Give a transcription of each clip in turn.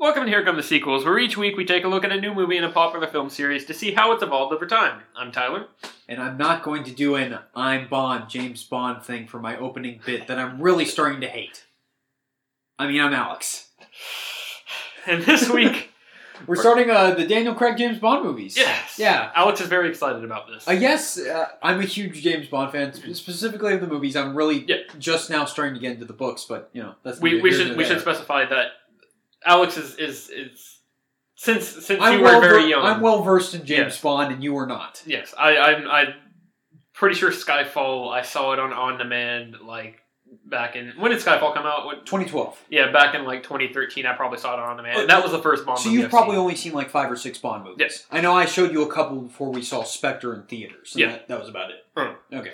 Welcome to Here Come the Sequels, where each week we take a look at a new movie in a popular film series to see how it's evolved over time. I'm Tyler. And I'm not going to do an I'm Bond, James Bond thing for my opening bit that I'm really starting to hate. I mean, I'm Alex. And this week, We're starting uh, the Daniel Craig James Bond movies. yes, Yeah. Alex is very excited about this. Uh, yes, uh, I'm a huge James Bond fan, sp- specifically of the movies. I'm really Yeah. just now starting to get into the books, but you know that's we we should we should specify that Alex is is, is since since I'm you well were very ver- young. I'm well versed in James Yes. Bond, and you are not. Yes, I, I'm. I'm pretty sure Skyfall. I saw it on on demand like back in when did Skyfall come out? What, 2012. yeah, back in like 2013. I probably saw it on demand. And that was the first Bond. So you've I've probably seen. only seen like five or six Bond movies. Yes. I know I showed you a couple before we saw Spectre in theaters. Yeah. That, that was about it. Hmm. Okay.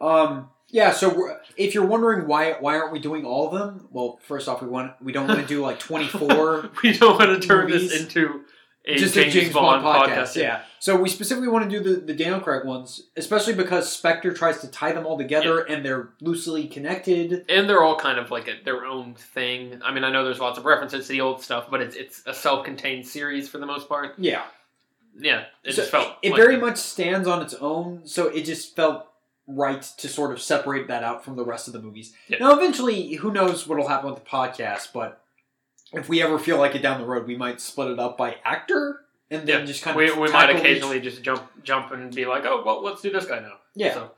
Um. Yeah. So if you're wondering why why aren't we doing all of them? Well, first off, we want we don't want to do like 24 we don't want to turn movies. this into a just James, a James Bond, Bond, podcast. podcast. Yeah. So we specifically want to do the, the Daniel Craig ones, especially because Spectre tries to tie them all together and they're loosely connected. and they're all kind of like a, their own thing. I mean, I know there's lots of references to the old stuff, but it's it's a self-contained series for the most part. Yeah. Yeah, it So just felt it like very that. much stands on its own, so it just felt right to sort of separate that out from the rest of the movies. Yeah. Now, eventually, who knows what'll happen with the podcast, but if we ever feel like it down the road, we might split it up by actor and then Yeah, just kind we, of we might tackle each- occasionally just jump jump and be like, oh well, let's do this guy now. Yeah. So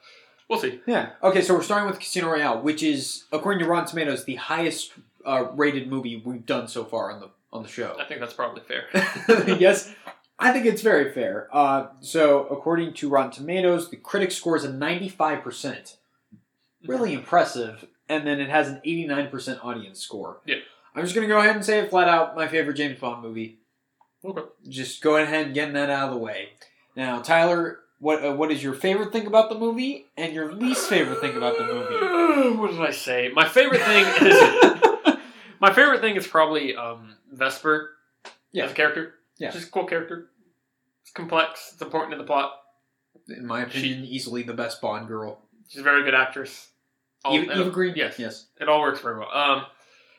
we'll see. Yeah. Okay, so we're starting with Casino Royale, which is, according to Rotten Tomatoes, the highest uh, rated movie we've done so far on the on the show. I think that's probably fair. yes, I think it's very fair. Uh, so, according to Rotten Tomatoes, the critic scores a 95%. Really impressive. And then it has an 89% audience score. Yeah. I'm just going to go ahead and say it flat out my favorite James Bond movie. Okay. Just go ahead and get that out of the way. Now, Tyler, what uh, what is your favorite thing about the movie and your least favorite thing about the movie? what did I say? My favorite thing is my favorite thing is probably um, Vesper Yeah. as a character. Yeah. She's a cool character. It's complex. It's important to the plot. In my opinion, easily the best Bond girl. She's a very good actress. All- Eva, Eva Green? Yes. Yes. It all works very well. Um,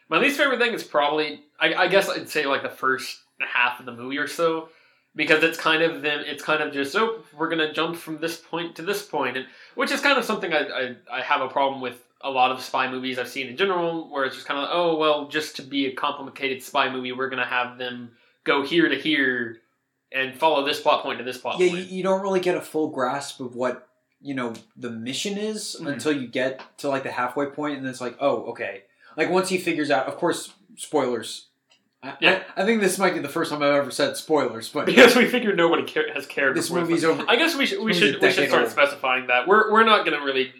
my least favorite thing is probably, I, I guess I'd say like the first half of the movie or so, because it's kind of them. It's kind of just oh, we're gonna jump from this point to this point, and which is kind of something I, I I have a problem with a lot of spy movies I've seen in general, where it's just kind of like, oh well, just to be a complicated spy movie, we're gonna have them go here to here and follow this plot point to this plot point. Yeah, you, point. you don't really get a full grasp of what you know the mission is Mhm. until you get to like the halfway point, and then it's like, oh, okay. Like once he figures out, of course, spoilers. I, Yeah. I, I think this might be the first time I've ever said spoilers, but because we figured nobody care, has cared. this movie's over. I guess we should we should we should start old. specifying that we're we're not going to really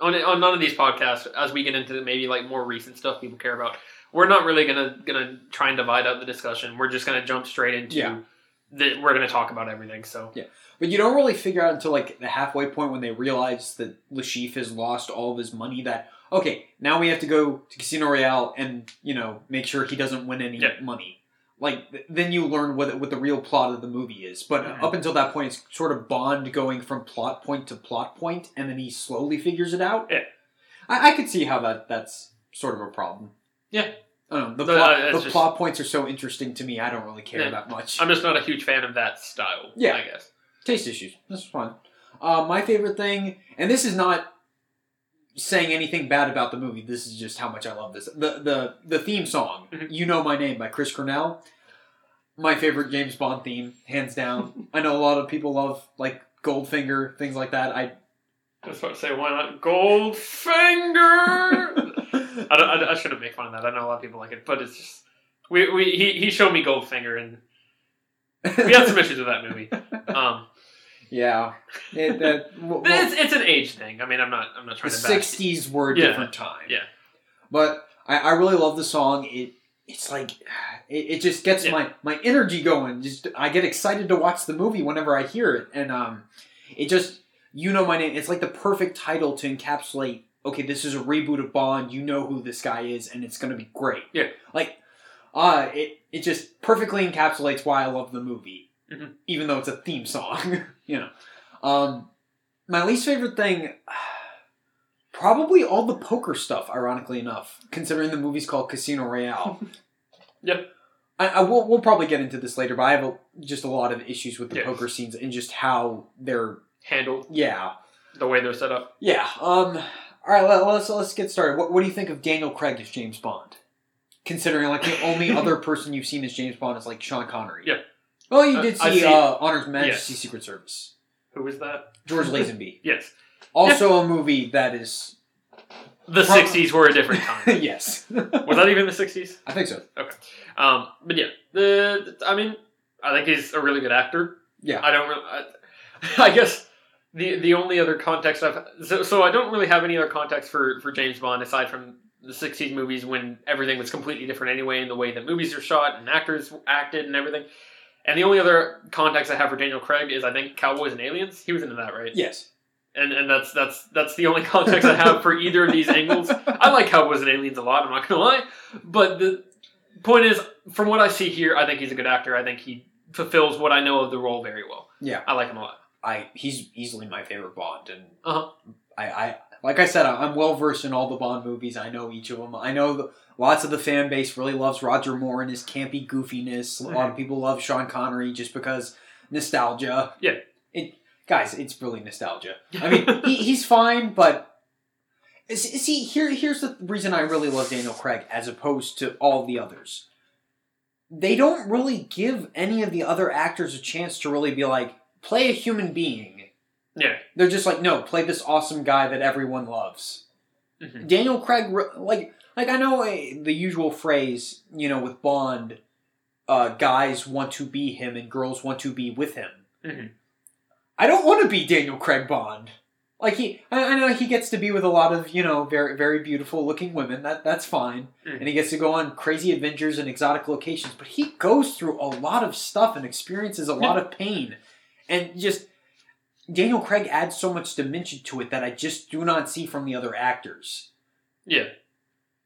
on on none of these podcasts as we get into maybe like more recent stuff people care about. We're not really gonna gonna try and divide up the discussion. We're just gonna jump straight into Yeah. the, we're gonna talk about everything. So yeah, But you don't really figure out until like the halfway point when they realize that Le Chiffre has lost all of his money. That okay, now we have to go to Casino Royale and you know make sure he doesn't win any Yeah. money. Like th- then you learn what what the real plot of the movie is. But Mhm. up until that point, it's sort of Bond going from plot point to plot point, and then he slowly figures it out. Yeah. I, I could see how that that's sort of a problem. Yeah. I don't know. The, No, plot, the just- plot points are so interesting to me. I don't really care Yeah. that much. I'm just not a huge fan of that style. Yeah. I guess. taste issues. That's fine. Uh, my favorite thing, and this is not saying anything bad about the movie. This is just how much I love this. The the the theme song, Mhm. "You Know My Name" by Chris Cornell. My favorite James Bond theme, hands down. I know a lot of people love like Goldfinger, things like that. I. I was about to say why not Goldfinger. I, don't, I, I shouldn't make fun of that. I know a lot of people like it, but it's just we, we he, he showed me Goldfinger and we had some issues with that movie. Um, yeah, it, that, well, it's it's an age thing. I mean, I'm not I'm not the trying to bash- '60s were a Yeah. different time. Yeah. but I, I really love the song. It it's like it, it just gets Yeah. my my energy going. Just I get excited to watch the movie whenever I hear it, and um, it just you know my name. It's like the perfect title to encapsulate. Okay, this is a reboot of Bond. You know who this guy is, and it's going to be great. Yeah. like uh, it it just perfectly encapsulates why I love the movie, Mhm. even though it's a theme song. you know, um, my least favorite thing. Probably all the poker stuff, ironically enough, considering the movie's called Casino Royale. Yep. I, I will we'll probably get into this later, but I have a, just a lot of issues with the Yes. poker scenes and just how they're handled. yeah the way they're set up. yeah. Um. All right, let, let's let's get started. What what do you think of Daniel Craig as James Bond? Considering like the only other person you've seen as James Bond is like Sean Connery. Yeah. Well, you Uh, did see, uh, Honor's Majesty Yes. Secret Service. Who was that? George Lazenby. Yes, Also a movie that is the Prob- '60s were a different time. yes. was that even the '60s? I think so. Okay. Um, but yeah, the I mean, I think he's a really good actor. Yeah. I don't really. I, I guess the the only other context I've so, so I don't really have any other context for for James Bond aside from the '60s movies when everything was completely different anyway in the way that movies are shot and actors acted and everything. And the only other context I have for Daniel Craig is I think Cowboys and Aliens. He was into that, right? Yes. And and that's that's that's the only context I have for either of these angles. I like Cowboys and Aliens a lot. I'm not gonna lie, but the point is, from what I see here, I think he's a good actor. I think he fulfills what I know of the role very well. Yeah. I like him a lot. I he's easily my favorite Bond, and Uh-huh. I, I like I said, I'm well versed in all the Bond movies. I know each of them. I know the, lots of the fan base really loves Roger Moore and his campy goofiness. A lot of people love Sean Connery just because nostalgia. Yeah. it guys, it's really nostalgia. I mean, he, he's fine, but see, here here's the reason I really love Daniel Craig as opposed to all the others. They don't really give any of the other actors a chance to really be like play a human being. Yeah. They're just like, no, play this awesome guy that everyone loves. Mhm. Daniel Craig, like, like I know eh, the usual phrase, you know, with Bond, uh, guys want to be him and girls want to be with him. Mhm. I don't want to be Daniel Craig Bond. Like he, I, I know he gets to be with a lot of you know very very beautiful looking women. That that's fine, Mhm. and he gets to go on crazy adventures and exotic locations. But he goes through a lot of stuff and experiences a lot of pain, and just Daniel Craig adds so much dimension to it that I just do not see from the other actors. Yeah.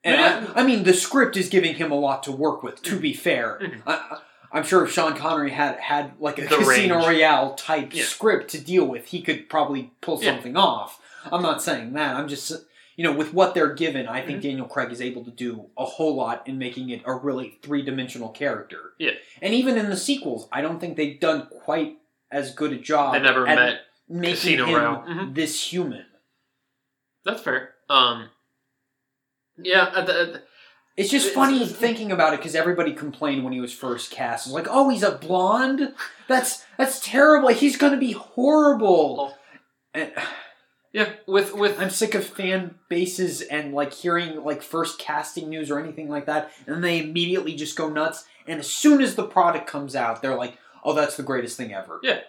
And Yeah. I, I mean, the script is giving him a lot to work with. To be fair, Mhm. I, I'm sure if Sean Connery had had like a The Casino range. Royale type Yeah. script to deal with, he could probably pull Yeah. something off. I'm not saying that. I'm just you know with what they're given, I Mm-hmm. think Daniel Craig is able to do a whole lot in making it a really three dimensional character. Yeah. and even in the sequels, I don't think they've done quite as good a job. They never met. making Casino him Royale. Mhm. this human. That's fair. Um. Yeah. At the, at the- It's just It's- funny thinking about it because everybody complained when he was first cast. Like, oh, he's a blonde. That's that's terrible. He's gonna be horrible. And yeah. With with I'm sick of fan bases and like hearing like first casting news or anything like that, and they immediately just go nuts. And as soon as the product comes out, they're like, oh, that's the greatest thing ever. Yeah.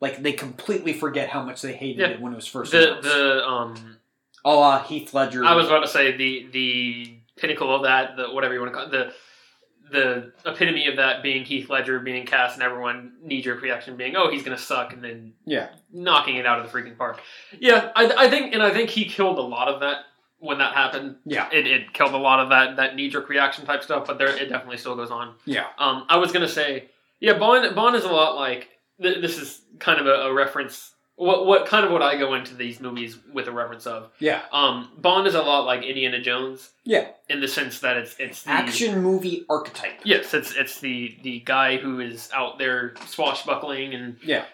Like they completely forget how much they hated Yeah. it when it was first the announced. the um. a la Heath Ledger. I was about to say the the pinnacle of that, the whatever you want to call it, the the epitome of that being Heath Ledger being cast and everyone knee jerk reaction being, oh, he's gonna suck, and then yeah. knocking it out of the freaking park. Yeah, I, I think, and I think he killed a lot of that when that happened. Yeah. It, it killed a lot of that that knee jerk reaction type stuff, but there it definitely still goes on. Yeah. Um, I was gonna say, yeah, Bond Bond is a lot like th- this is kind of a, a reference. What what kind of what I go into these movies with a reference of. Yeah. Um, Bond is a lot like Indiana Jones. Yeah. In the sense that it's it's the, Action movie archetype. Yes, it's it's the the guy who is out there swashbuckling and Yeah.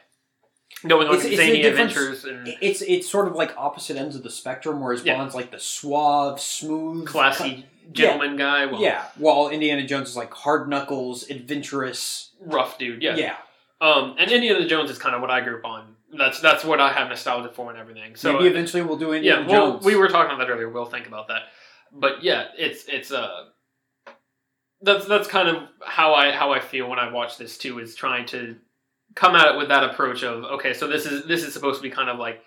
going on It's- zany adventures and It's it's sort of like opposite ends of the spectrum, whereas Yeah. Bond's like the suave, smooth, classy gentleman guy. Well, yeah. While Indiana Jones is like hard knuckles, adventurous. rough dude. Yeah. Yeah. Um, and Indiana Jones is kind of what I grew up on. That's that's what I have nostalgia for and everything. So Maybe eventually we'll do Indiana yeah, well, Jones. we were talking about that earlier. We'll think about that. But yeah, it's it's uh that's that's kind of how I how I feel when I watch this too. Is trying to come at it with that approach of okay, so this is this is supposed to be kind of like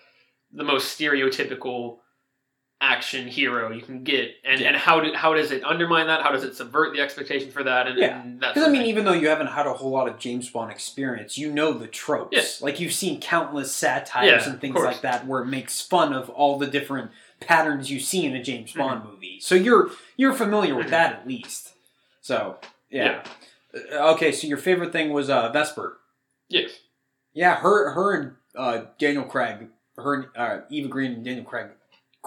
the most stereotypical action hero you can get, and Yeah. and how do, how does it undermine that? How does it subvert the expectation for that? And, Yeah. Because I mean, even though you haven't had a whole lot of James Bond experience, you know the tropes. Yeah. Like you've seen countless satires Yeah, and things like that, where it makes fun of all the different patterns you see in a James Mm-hmm. Bond movie. So you're you're familiar with Mhm. that at least. So yeah. Uh, Okay, so your favorite thing was uh, Vesper. yes, Yeah, her her and uh, Daniel Craig, her and uh, Eva Green and Daniel Craig,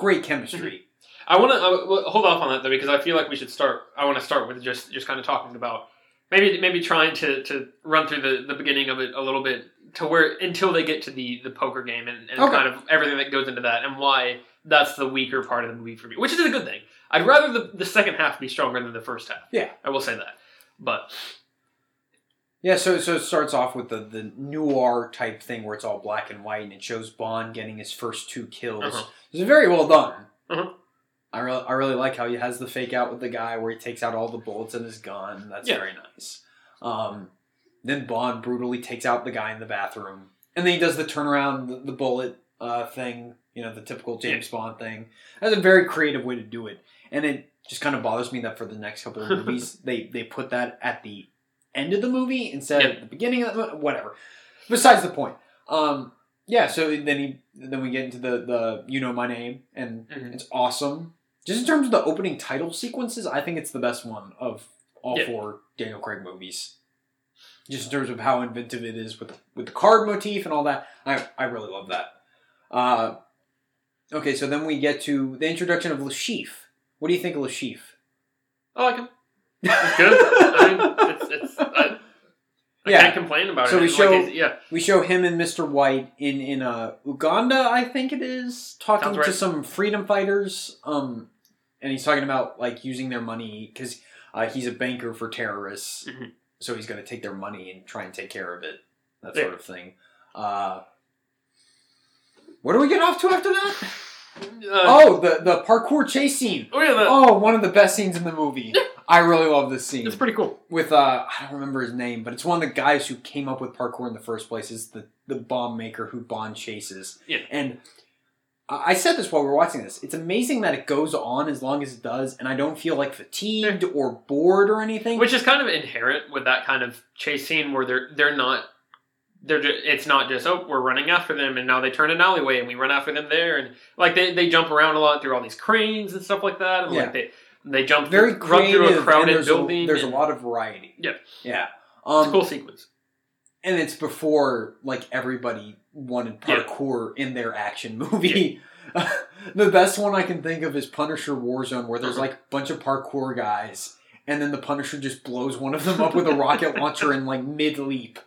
great chemistry. Mhm. I want to hold off on that though because I feel like we should start. I want to start with just just kind of talking about maybe maybe trying to, to run through the, the beginning of it a little bit to where until they get to the, the poker game and, and Okay. kind of everything that goes into that and why that's the weaker part of the movie for me, which is a good thing. I'd rather the, the second half be stronger than the first half. Yeah. I will say that. But Yeah, so so it starts off with the, the noir type thing where it's all black and white and it shows Bond getting his first two kills. Uh-huh. It's very well done. Uh-huh. I really I really like how he has the fake out with the guy where he takes out all the bullets in his gun. That's Yeah. very nice. Um, then Bond brutally takes out the guy in the bathroom, and then he does the turnaround the, the bullet uh, thing. You know, the typical James Bond thing. That's a very creative way to do it, and it just kind of bothers me that for the next couple of movies they they put that at the end of the movie instead Yeah. of the beginning of the whatever. Besides the point. Um, yeah, so then he then we get into the the you know my name and Mhm. it's awesome. Just in terms of the opening title sequences, I think it's the best one of all Yeah. four Daniel Craig movies. Just in terms of how inventive it is with with the card motif and all that, I I really love that. Uh, okay, so then we get to the introduction of Le Chiffre. What do you think of Le Chiffre? I like him. It's good. I mean, it's, it's, I, I Yeah. can't complain about So it. we show- like yeah. We show him and Mr. White in in uh, Uganda, I think it is, talking right. to some freedom fighters. Um, and he's talking about like using their money because uh, he's a banker for terrorists, Mhm. so he's going to take their money and try and take care of it, that Yeah. sort of thing. Uh, what do we get off to after that? Uh, Oh, the the parkour chase scene. oh yeah, that, Oh, one of the best scenes in the movie. I really love this scene it's pretty cool. with uh I don't remember his name, but it's one of the guys who came up with parkour in the first place. Is the the bomb maker who Bond chases. Yeah. And I I said this while we were watching this. It's amazing that it goes on as long as it does, and I don't feel like fatigued or bored or anything. Which is kind of inherent with that kind of chase scene where they're they're not they're just, it's not just oh we're running after them and now they turn an alleyway and we run after them there and like they, they jump around a lot through all these cranes and stuff like that and Yeah. like they they jump very through, run through a crowded there's building. A, there's and a lot of variety. Yeah. Yeah. It's Um, a cool sequence. and it's before like everybody wanted Yeah. parkour in their action movie. the best one I can think of is Punisher Warzone, where there's Uh-huh. like a bunch of parkour guys, and then the Punisher just blows one of them up with a rocket launcher in like mid leap.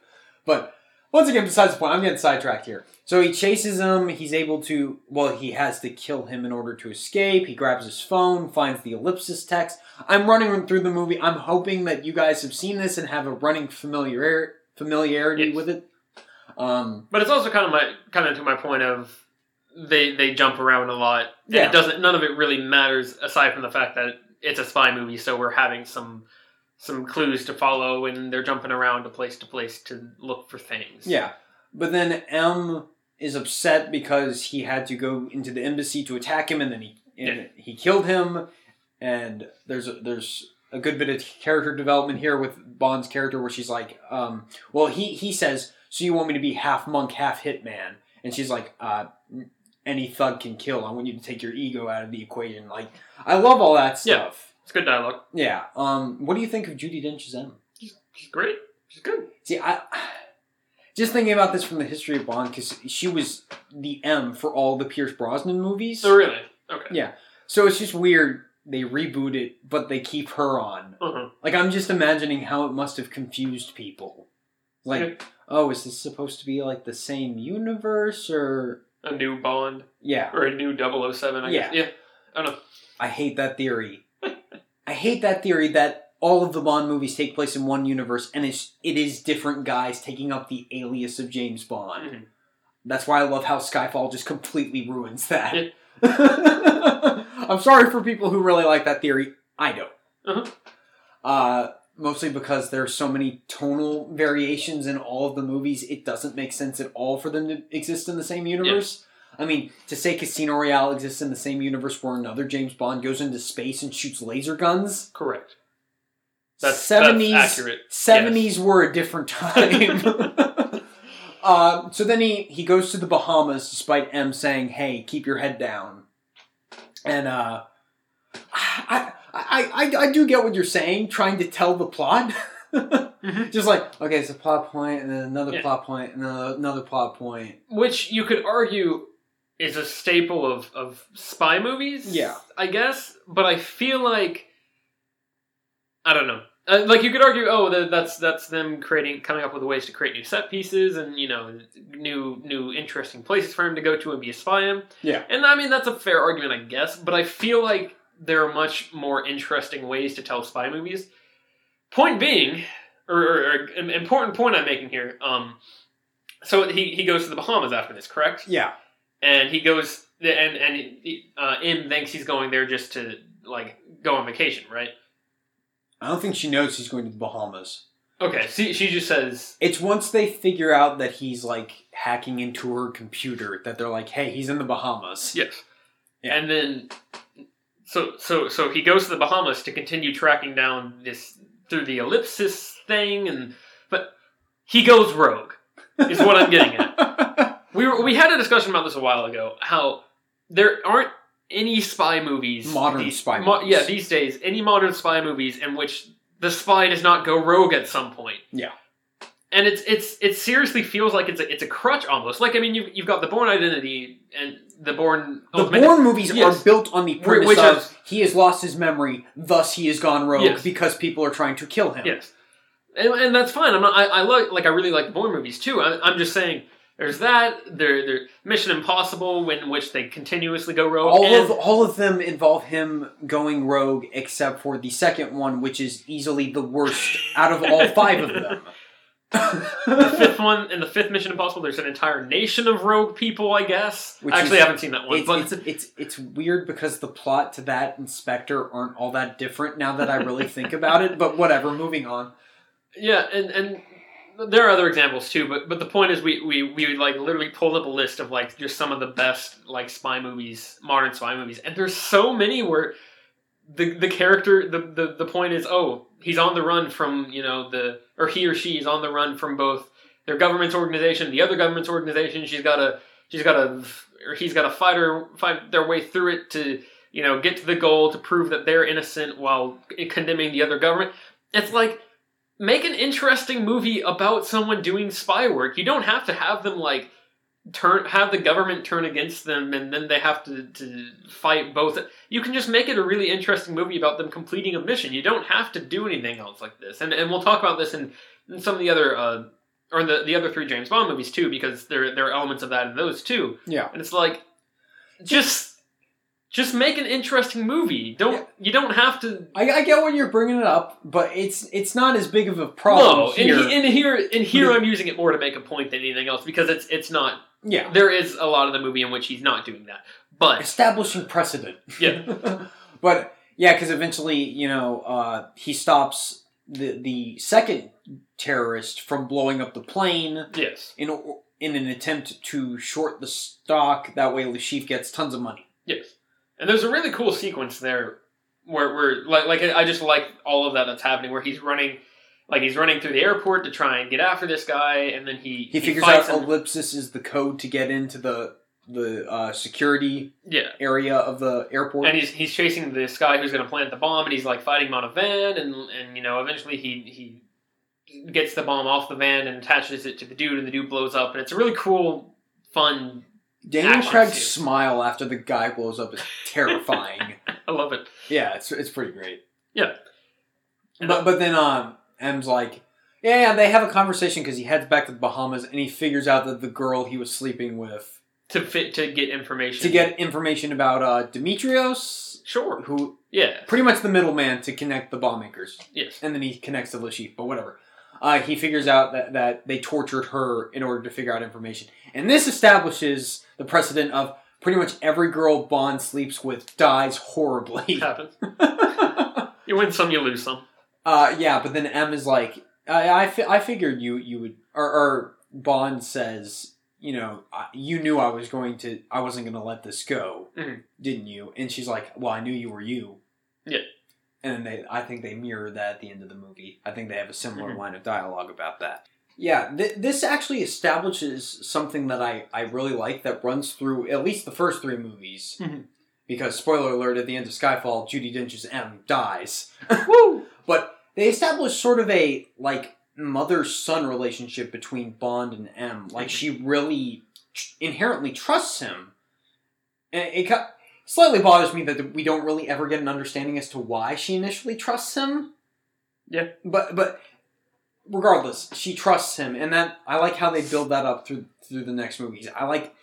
But once again, besides the point, I'm getting sidetracked here. So he chases him. He's able to. Well, he has to kill him in order to escape. He grabs his phone, finds the ellipsis text. I'm running through the movie. I'm hoping that you guys have seen this and have a running familiar familiarity Yes. with it. Um, But it's also kind of my kind of to my point of they they jump around a lot. And Yeah. it doesn't none of it really matters aside from the fact that it's a spy movie, so we're having some some clues to follow and they're jumping around to place to place to look for things. yeah, but then M is upset because he had to go into the embassy to attack him, and then he and he killed him. And there's a, there's a good bit of character development here with Bond's character, where she's like, um, well, he he says, so you want me to be half monk, half hitman, and she's like, uh, any thug can kill. I want you to take your ego out of the equation. Like, I love all that Yeah. It's good dialogue. Yeah. Um, what do you think of Judi Dench's M? She's, she's great. She's good. See, I just thinking about this from the history of Bond because she was the M for all the Pierce Brosnan movies. So really, okay. Yeah. So it's just weird they reboot it, but they keep her on. Uh-huh. Like I'm just imagining how it must have confused people. Like, Yeah. oh, is this supposed to be like the same universe or? A new Bond Yeah. or a new 007, I Yeah. guess. Yeah. I don't know. I hate that theory. I hate that theory that all of the Bond movies take place in one universe and it's it is different guys taking up the alias of James Bond. Mhm. That's why I love how Skyfall just completely ruins that. Yeah. I'm sorry for people who really like that theory. I don't. Uh-huh. Uh, mostly because there are so many tonal variations in all of the movies, it doesn't make sense at all for them to exist in the same universe. I mean, to say Casino Royale exists in the same universe where another James Bond goes into space and shoots laser guns. Correct. That's, 70s, that's accurate. 70s were a different time. uh, so then he, he goes to the Bahamas despite M saying, hey, keep your head down. And uh, I, I, I, I do get what you're saying, trying to tell the plot. Mhm. Just like, okay, it's a plot point, and then another Yeah. plot point, and then another plot point. Which you could argue is a staple of, of spy movies. Yeah. I guess. But I feel like I don't know. Uh, like you could argue, oh, that's that's them creating, coming up with ways to create new set pieces and you know new new interesting places for him to go to and be a spy in. Yeah. And I mean that's a fair argument, I guess. But I feel like there are much more interesting ways to tell spy movies. Point being, or, or, or an important point I'm making here. Um, so he he goes to the Bahamas after this, correct? Yeah. And he goes and and uh, M thinks he's going there just to like go on vacation, right? I don't think she knows he's going to the Bahamas. Okay, see, she just says, It's once they figure out that he's like hacking into her computer that they're like, "Hey, he's in the Bahamas." yes. Yeah. And then, so so so he goes to the Bahamas to continue tracking down this through the ellipsis thing, and but he goes rogue. Is what I'm getting at. We were, we had a discussion about this a while ago. How there aren't any spy movies, Modern these- spy mo- movies. yeah, these days, any modern spy movies in which the spy does not go rogue at some point. Yeah. and it's it's it seriously feels like it's a it's a crutch almost. Like I mean, you've you've got the Bourne Identity and the Bourne The Ultimate- Bourne movies Yes. are built on the premise which of is- he has lost his memory, thus he has gone rogue Yes. because people are trying to kill him. Yes, and, and that's fine. I'm not. I, I like like I really like the Bourne movies too. I, I'm just saying. There's that. There, there. Mission Impossible, in which they continuously go rogue. All and, of all of them involve him going rogue, except for the second one, which is easily the worst out of all five of them. the fifth one, in the fifth Mission Impossible, there's an entire nation of rogue people. I guess. Which Actually, is- I haven't seen that one, it's, but it's it's it's weird because the plot to that and Spectre aren't all that different now that I really think about it. But whatever, moving on. Yeah, and and there are other examples too, but but the point is we we we like literally pulled up a list of like just some of the best like spy movies, modern spy movies, and there's so many where the the character the the the point is oh he's on the run from you know the or he or she is on the run from both their government's organization, the other government's organization. She's got to she's got to or he's got to fight her fight their way through it to you know get to the goal to prove that they're innocent while condemning the other government. It's like make an interesting movie about someone doing spy work. You don't have to have them like turn have the government turn against them and then they have to, to fight both. You can just make it a really interesting movie about them completing a mission. You don't have to do anything else like this. And and we'll talk about this in, in some of the other uh or in the, the other three James Bond movies too, because there there are elements of that in those too. Yeah. And it's like just just make an interesting movie. Don't you don't have to I, I get when you're bringing it up, but it's it's not as big of a problem no, here. and, he, and here, and here, I'm using it more to make a point than anything else because it's it's not. yeah, There is a lot of the movie in which he's not doing that, but establishing precedent. Yeah. but yeah, because eventually, you know, uh, he stops the the second terrorist from blowing up the plane yes, in in an attempt to short the stock. That way, Le Chiffre gets tons of money. yes, and there's a really cool sequence there where where like like I just like all of that that's happening where he's running. Like he's running through the airport to try and get after this guy, and then he He figures out him. ellipsis is the code to get into the the uh, security yeah, area of the airport. and he's he's chasing this guy who's going to plant the bomb, and he's like fighting him on a van, and and you know eventually he he gets the bomb off the van and attaches it to the dude, and the dude blows up, and it's a really cool, fun. Daniel Craig's scenes. smile after the guy blows up is terrifying. I love it. yeah, it's it's pretty great. And But but then um M's like, yeah, yeah, they have a conversation because he heads back to the Bahamas and he figures out that the girl he was sleeping with to fit to get information to get information about uh Dimitrios, sure, who yeah, pretty much the middleman to connect the bomb makers, yes, and then he connects to Le Chiffre, but whatever. Uh, he figures out that, that they tortured her in order to figure out information. And this establishes the precedent of pretty much every girl Bond sleeps with dies horribly. it happens. You win some, you lose some. Uh, yeah, but then M is like, I, I, fi- I figured you, you would, or, or Bond says, you know, you knew I was going to, I wasn't going to let this go, Mhm. didn't you? And she's like, well, I knew you were you. Yeah. And then they, I think they mirror that at the end of the movie. I think they have a similar Mhm. line of dialogue about that. Yeah, th- this actually establishes something that I, I really like that runs through at least the first three movies. Mhm. Because, spoiler alert, at the end of Skyfall, Judi Dench's M dies. Woo! But they establish sort of a like mother son relationship between Bond and M. Like she really tr- inherently trusts him. And it ca- slightly bothers me that we don't really ever get an understanding as to why she initially trusts him. Yeah. But but regardless, she trusts him, and that I like how they build that up through through the next movies. I like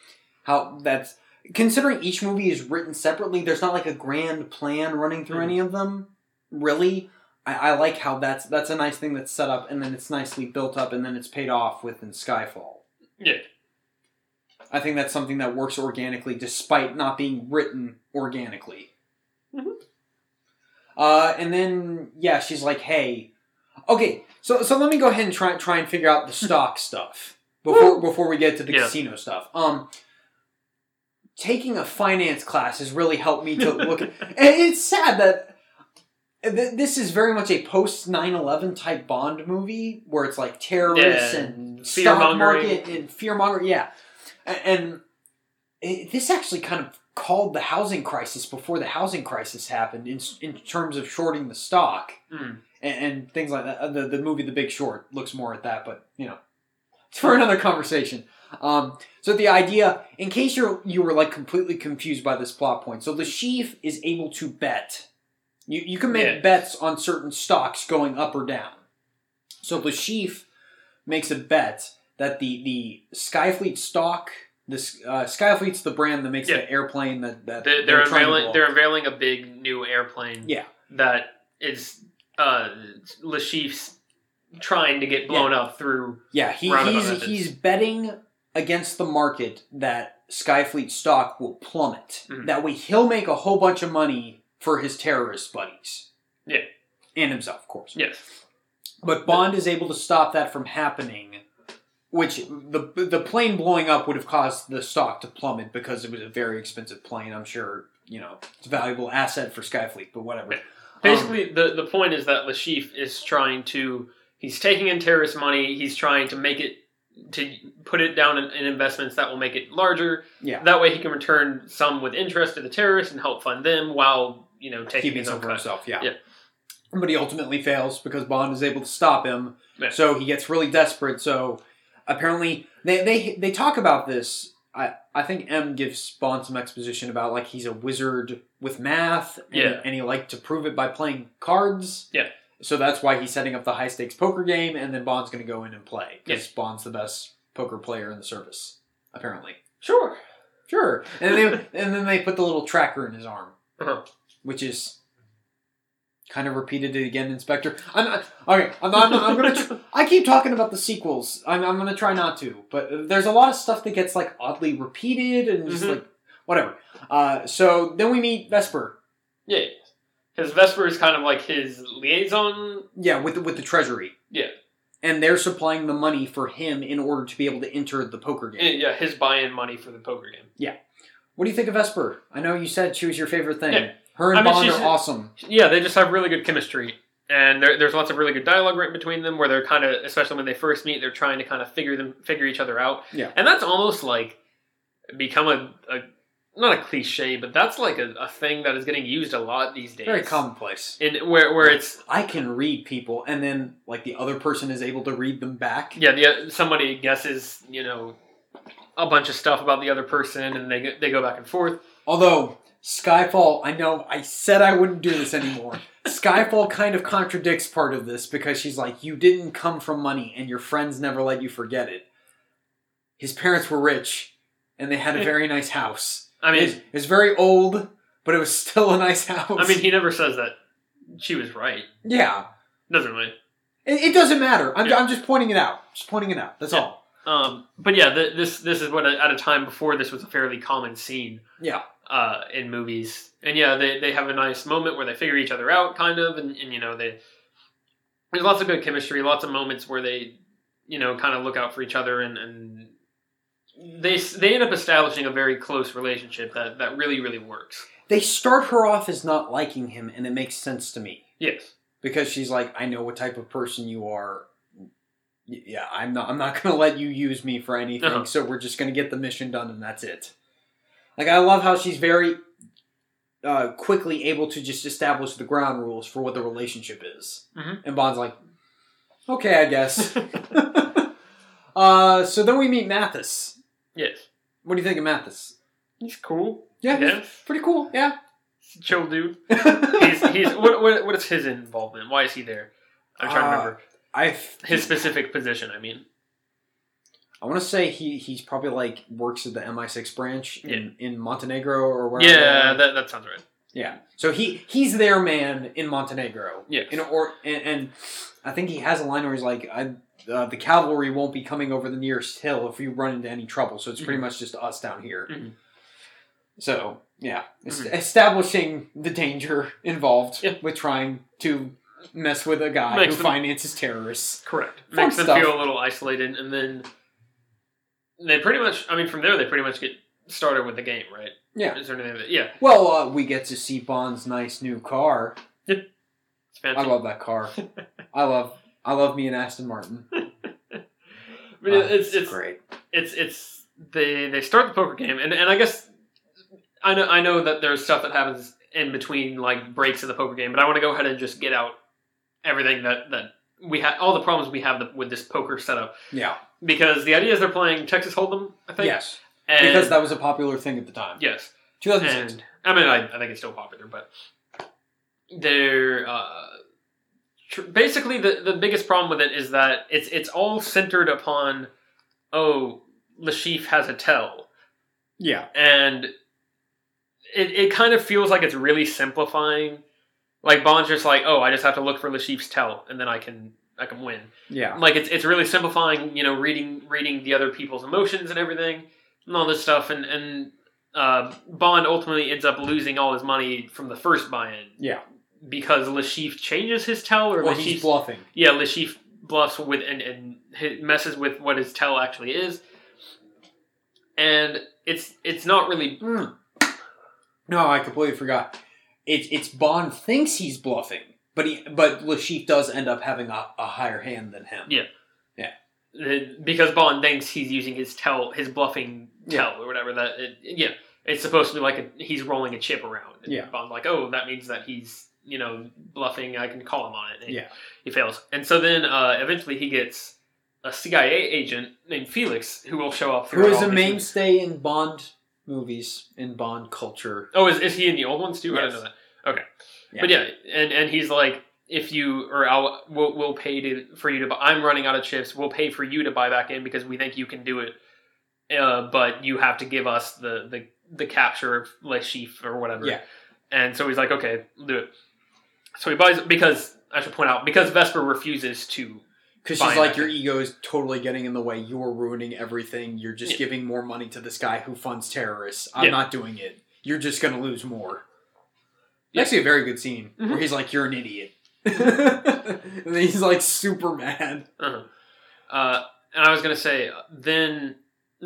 how that's considering each movie is written separately. There's not like a grand plan running through Mhm. any of them. Really, I, I like how that's that's a nice thing that's set up, and then it's nicely built up, and then it's paid off within Skyfall. Yeah. I think that's something that works organically, despite not being written organically. Mhm. Uh, and then yeah, she's like, "Hey, okay, so so let me go ahead and try try and figure out the stock stuff before before we get to the Yeah. casino stuff." Um, taking a finance class has really helped me to look. at, and it's sad that th- this is very much a post 9-11 type Bond movie where it's like terrorists Yeah, and stock market and fear mongering. Yeah, A- and it, this actually kind of called the housing crisis before the housing crisis happened in in terms of shorting the stock Mm. And, and things like that. Uh, The the movie The Big Short looks more at that, but you know, it's for another conversation. Um, so the idea, in case you're you were like completely confused by this plot point, so Le Chiffre is able to bet. You you can make Yeah. bets on certain stocks going up or down. So Le Chiffre makes a bet that the the Skyfleet stock. This uh, Skyfleet's the brand that makes Yeah. the airplane that, that They, they're trying to unveiling. They're unveiling a big new airplane. Yeah. That is uh, Le Chiffre's trying to get blown up through. Yeah, he, he's methods. he's betting against the market that Skyfleet stock will plummet. Mhm. That way, he'll make a whole bunch of money for his terrorist buddies. Yeah. and himself, of course. Yes. But Bond is able to stop that from happening. Which the the plane blowing up would have caused the stock to plummet because it was a very expensive plane. I'm sure you know it's a valuable asset for Skyfleet, but whatever. Yeah. Um, Basically, the the point is that Le Chiffre is trying to. He's taking in terrorist money. He's trying to make it to put it down in, in investments that will make it larger. Yeah. That way, he can return some with interest to the terrorists and help fund them while you know taking keeping his some own for himself. Yeah. Yeah. But he ultimately fails because Bond is able to stop him. Yeah. So he gets really desperate. So apparently they they they talk about this. I I think M gives Bond some exposition about like he's a wizard with math. And, Yeah. And he liked to prove it by playing cards. Yeah. So that's why he's setting up the high stakes poker game, and then Bond's going to go in and play because Bond's the best poker player in the service, apparently. Sure. Sure. And then they, and then they put the little tracker in his arm Uh-huh. which is kind of repeated it again, in Spectre. I'm not, okay. I'm not. I'm, not- I'm gonna. Tr- I keep talking about the sequels. I'm, I'm gonna try not to, but there's a lot of stuff that gets like oddly repeated and just Mhm. like whatever. Uh, so then we meet Vesper. Yeah. Because Vesper is kind of like his liaison. Yeah, with the, with the Treasury. Yeah. And they're supplying the money for him in order to be able to enter the poker game. Yeah, his buy-in money for the poker game. Yeah. What do you think of Vesper? I know you said she was your favorite thing. Yeah. Her and I mean, Bond are awesome. Yeah, they just have really good chemistry, and there, there's lots of really good dialogue written between them. Where they're kind of, especially when they first meet, they're trying to kind of figure them, figure each other out. Yeah. and that's almost like become a, a not a cliche, but that's like a, a thing that is getting used a lot these days. Very commonplace. In where where it's I can read people, and then like the other person is able to read them back. yeah, the, somebody guesses you know a bunch of stuff about the other person, and they they go back and forth. Although Skyfall, I know I said I wouldn't do this anymore. Skyfall kind of contradicts part of this because she's like, "You didn't come from money, and your friends never let you forget it." His parents were rich, and they had a very nice house. I mean, it was very old, but it was still a nice house. I mean, he never says that she was right, yeah, doesn't really. it, it doesn't matter. I'm, Yeah. I'm just pointing it out. Just pointing it out. That's Yeah. all. Um, but yeah, th this this is what at a time before this was a fairly common scene. Yeah. Uh, in movies, and yeah, they, they have a nice moment where they figure each other out, kind of, and, and you know they there's lots of good chemistry, lots of moments where they you know kind of look out for each other, and, and they they end up establishing a very close relationship that that really really works. They start her off as not liking him, and it makes sense to me. Yes. because she's like, I know what type of person you are. Yeah, I'm not. I'm not going to let you use me for anything. Uh-huh. So we're just going to get the mission done, and that's it. Like I love how she's very uh, quickly able to just establish the ground rules for what the relationship is, Mhm. and Bond's like, okay, I guess. uh, so then we meet Mathis. yes. What do you think of Mathis? He's cool. Yeah, he's Yes. pretty cool. Yeah. Chill dude. He's he's what, what what is his involvement? Why is he there? I'm trying to Uh, remember I his specific position. I mean, I want to say he he's probably like works at the MI6 branch in, in Montenegro or wherever. yeah, that that sounds right. yeah. So he he's their man in Montenegro. Yes. In or and, and I think he has a line where he's like, I, uh, "The cavalry won't be coming over the nearest hill if you run into any trouble." So it's pretty Mhm. much just us down here. Mhm. So yeah, Mhm. establishing the danger involved Yeah. with trying to mess with a guy Makes who them- finances terrorists. Correct. Fun Makes them feel a little isolated, and then they pretty much. I mean, from there they pretty much get started with the game, right? Yeah. Is there anything that? Yeah, Well, uh, we get to see Bond's nice new car. it's fancy. I love that car. I love I love me and Aston Martin. But Uh, it's it's great. it's it's they they start the poker game, and and I guess I know I know that there's stuff that happens in between like breaks of the poker game, but I want to go ahead and just get out everything that that we have all the problems we have with this poker setup Yeah. Because the idea is they're playing Texas Hold'em, I think. Yes. and, Because that was a popular thing at the time. yes, 2006. and I mean I, I think it's still popular, but they're uh, tr- basically the the biggest problem with it is that it's it's all centered upon oh Le Chiffre has a tell yeah. and it, it kind of feels like it's really simplifying. Like Bond's just like, oh, I just have to look for Le Chiffre's tell, and then I can I can win. Yeah. Like it's it's really simplifying, you know, reading reading the other people's emotions and everything, and all this stuff, and and uh, Bond ultimately ends up losing all his money from the first buy-in Yeah. because Le Chiffre changes his tell, or Or he's bluffing. yeah, Le Chiffre bluffs with and, and messes with what his tell actually is, and it's it's not really Mm. No, I completely forgot. It's it's Bond thinks he's bluffing, but he but Le Chiffre does end up having a, a higher hand than him. Yeah. uh, because Bond thinks he's using his tell his bluffing Yeah. tell or whatever that it, yeah it's supposed to be like a, he's rolling a chip around and Yeah. Bond's like oh that means that he's you know bluffing I can call him on it and Yeah. he fails and so then uh, eventually he gets a CIA agent named Felix who will show up Who is a mainstay in Bond movies, in Bond culture. oh is, is he in the old ones too I didn't know that okay Yeah. but yeah and and he's like if you or I'll we'll, we'll pay to for you to buy, I'm running out of chips we'll pay for you to buy back in because we think you can do it uh, but you have to give us the the, the capture of Le Chiffre or whatever Yeah. and so he's like okay do it so he buys because I should point out because Vesper refuses to Because she's like, your ego is totally getting in the way. You're ruining everything. You're just Yeah. giving more money to this guy who funds terrorists. I'm Yeah. not doing it. You're just going to lose more. Yeah. Actually, a very good scene Mhm. where he's like, "You're an idiot," and then he's like super mad. Uh-huh. Uh, and I was gonna say then,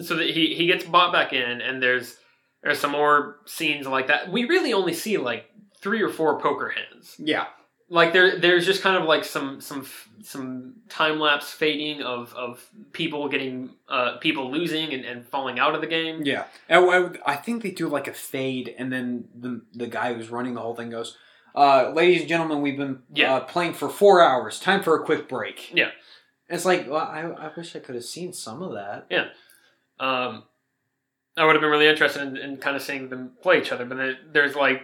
so that he he gets bought back in, and there's there's some more scenes like that. We really only see like three or four poker hands. Yeah, Like there there's just kind of like some some some time lapse fading of of people getting uh people losing and, and falling out of the game. yeah. And I, I think they do like a fade, and then the the guy who's running the whole thing goes, uh, "Ladies and gentlemen, we've been Yeah. uh, playing for four hours. Time for a quick break." Yeah. And it's like, well, I, I wish I could have seen some of that. Yeah um, I would have been really interested in, in kind of seeing them play each other, but there, there's like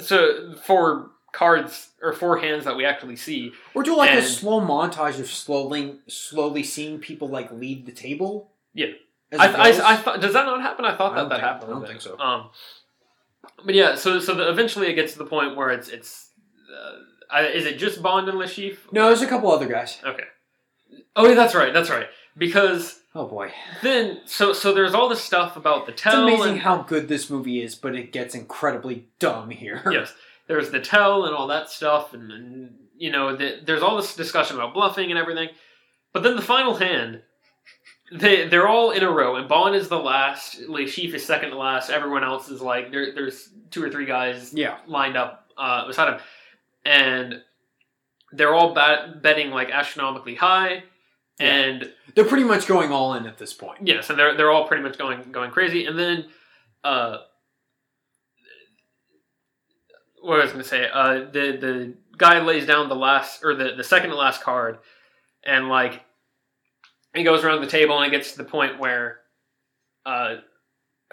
so four cards or four hands that we actually see. Or do like a slow montage of slowly, slowly seeing people like leave the table. Yeah. I, I. I thought does that not happen? I thought that that think- happened. I don't think so. Um, but yeah, so so the, eventually it gets to the point where it's it's uh, I, is it just Bond and Le Chiffre? no, there's a couple other guys. Okay. Oh yeah, that's right. That's right. Because Oh boy, then so so there's all this stuff about the it's amazing and, how good this movie is, but it gets incredibly dumb here. yes, there's the tell and all that stuff, and, and you know the, there's all this discussion about bluffing and everything. But then the final hand, they they're all in a row, and Bond is the last. Le Chiffre is second to last. Everyone else is like there. There's two or three guys yeah, lined up uh, beside him, and they're all bat- betting like astronomically high, Yeah. and they're pretty much going all in at this point. yes, and they're they're all pretty much going going crazy, and then uh, what I was going to say? Uh, the the guy lays down the last or the the second to last card, and like he goes around the table and it gets to the point where uh,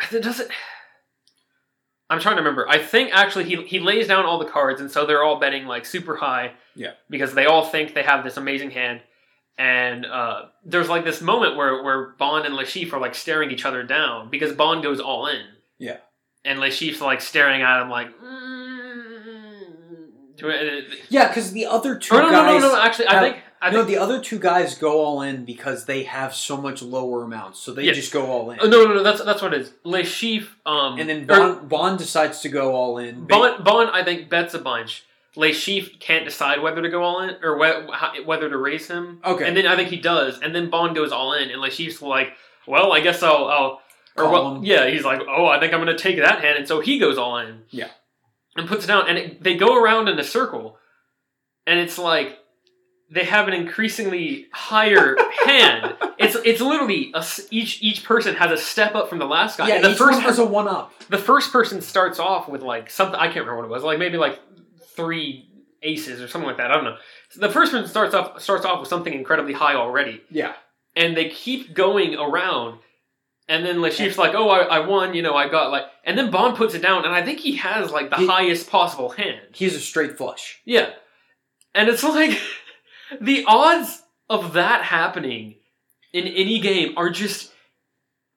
it doesn't. I'm trying to remember. I think actually he he lays down all the cards, and so they're all betting like super high. Yeah. Because they all think they have this amazing hand. And uh, there's like this moment where, where Bond and Chiffre are like staring each other down because Bond goes all in. Yeah. And Le Chiffre's like staring at him like. Mm. Yeah, because the other two Or no, guys. no, no, no. Actually, I have- think I no, think the other two guys go all in because they have so much lower amounts, so they Yeah. just go all in. Oh, no, no, no. That's that's what it is. Le Chiffre. Um, and then or- Bond, Bond decides to go all in. Bond, Bond, I think bets a bunch. Le Chiffre can't decide whether to go all in or how- whether to raise him. Okay. And then I think he does, and then Bond goes all in, and Le Chiffre's like, "Well, I guess I'll." I'll or well, yeah, he's like, "Oh, I think I'm going to take that hand," and so he goes all in. Yeah. And puts it down, and it, they go around in a circle, and it's like they have an increasingly higher hand. It's it's literally a each each person has a step up from the last guy. yeah, and the each first one has a one up. the first person starts off with like something I can't remember what it was, like maybe like three aces or something like that. I don't know. So the first person starts off starts off with something incredibly high already, Yeah. and they keep going around. And then Le Chiffre's like, "Oh, I, I won, you know, I got like," and then Bond puts it down, and I think he has like the He- highest possible hand. He's a straight flush. Yeah, and it's like the odds of that happening in any game are just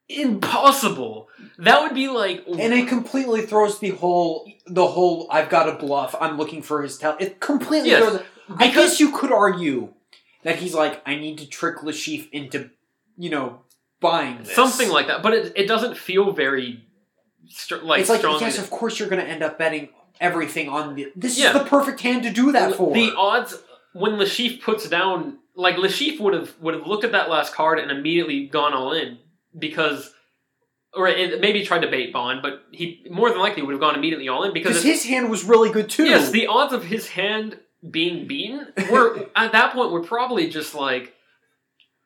impossible. That would be like And it completely throws the whole the whole I've got a bluff, I'm looking for his tell. It completely Yes, throws. I because- guess you could argue that he's like, I need to trick Le Chiffre into, you know, buying this. something like that. But it, it doesn't feel very str- like it's like strong. yes, of course you're going to end up betting everything on the. This Yeah. is the perfect hand to do that for. the odds when Le Chiffre puts down, like Le Chiffre would have would have looked at that last card and immediately gone all in because, or it, maybe tried to bait Bond, but he more than likely would have gone immediately all in because because his hand was really good too. yes, the odds of his hand being beaten were at that point were probably just like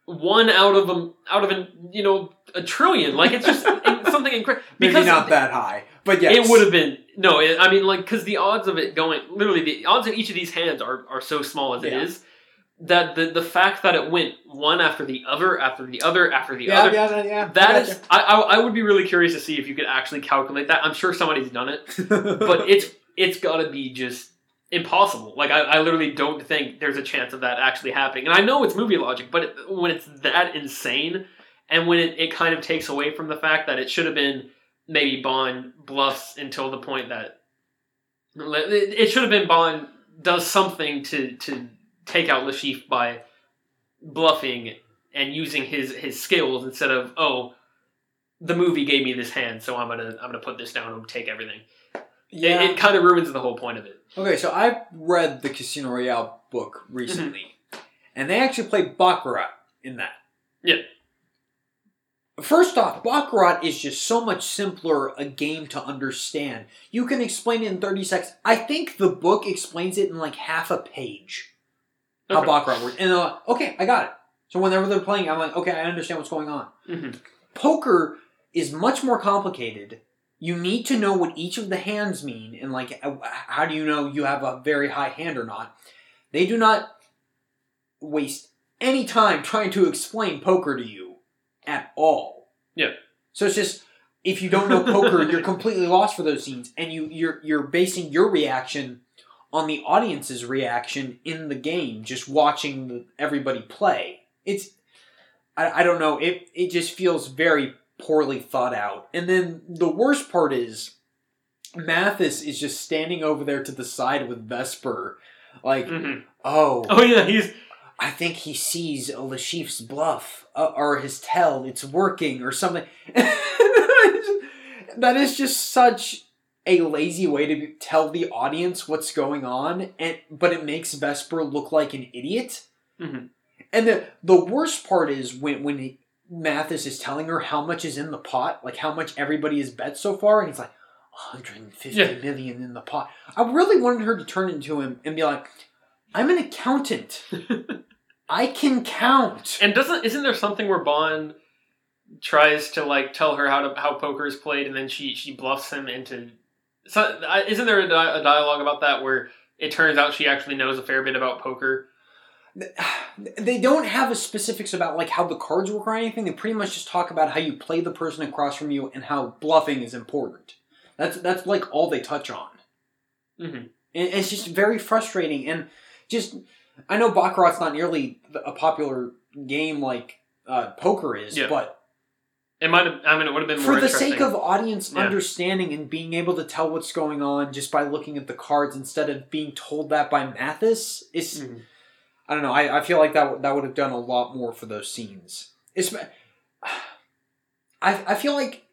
one out of a out of an you know a trillion. Like it's just something incredible maybe not that high, but yes, It would have been no. It, I mean, like because the odds of it going literally the odds of each of these hands are are so small as it Yeah. is that the the fact that it went one after the other after the other after the Yeah, other. yeah, yeah. That I is, I, I I would be really curious to see if you could actually calculate that. I'm sure somebody's done it, but it's it's got to be just impossible. Like I, I literally don't think there's a chance of that actually happening. And I know it's movie logic, but it, when it's that insane, and when it, it kind of takes away from the fact that it should have been maybe Bond bluffs until the point that it should have been Bond does something to to take out Le Chiffre by bluffing and using his his skills instead of oh the movie gave me this hand so I'm gonna I'm gonna put this down and take everything. Yeah. It, it kind of ruins the whole point of it. Okay, so I read the Casino Royale book recently, and they actually play Baccarat in that. Yeah. First off, Baccarat is just so much simpler a game to understand. You can explain it in 30 seconds. I think the book explains it in like half a page. How Okay. Baccarat works. And uh, okay, I got it. So whenever they're playing, I'm like, okay, I understand what's going on. hmm Poker is much more complicated. You need to know what each of the hands mean, and like, uh, how do you know you have a very high hand or not? They do not waste any time trying to explain poker to you at all. Yeah. So it's just if you don't know poker, you're completely lost for those scenes, and you you're you're basing your reaction on the audience's reaction in the game, just watching everybody play. It's I, I don't know. It it just feels very poorly thought out. And then the worst part is Mathis is just standing over there to the side with Vesper, like, hmm oh, Oh yeah, he's I think he sees Le Chiffre's bluff uh, or his tell. It's working or something. that is just such a lazy way to tell the audience what's going on, and but it makes Vesper look like an idiot. Mhm. And the the worst part is when when he, Mathis is telling her how much is in the pot, like how much everybody has bet so far, and he's like. 150 Yeah. million in the pot. I really wanted her to turn into him and be like, I'm an accountant. I can count. and doesn't isn't there something where Bond tries to like tell her how to how poker is played, and then she she bluffs him into. So, isn't there a, di- a dialogue about that where it turns out she actually knows a fair bit about poker? They don't have a specifics about like how the cards work or anything. They pretty much just talk about how you play the person across from you and how bluffing is important. That's that's like all they touch on. Mhm. And it's just very frustrating. And just I know baccarat's not nearly a popular game like uh, poker is, Yeah. but It might have. I mean, it would have been for the sake of audience Yeah. understanding and being able to tell what's going on just by looking at the cards instead of being told that by Mathis, it's Mhm. I don't know. I, I feel like that w- that would have done a lot more for those scenes. It's I I feel like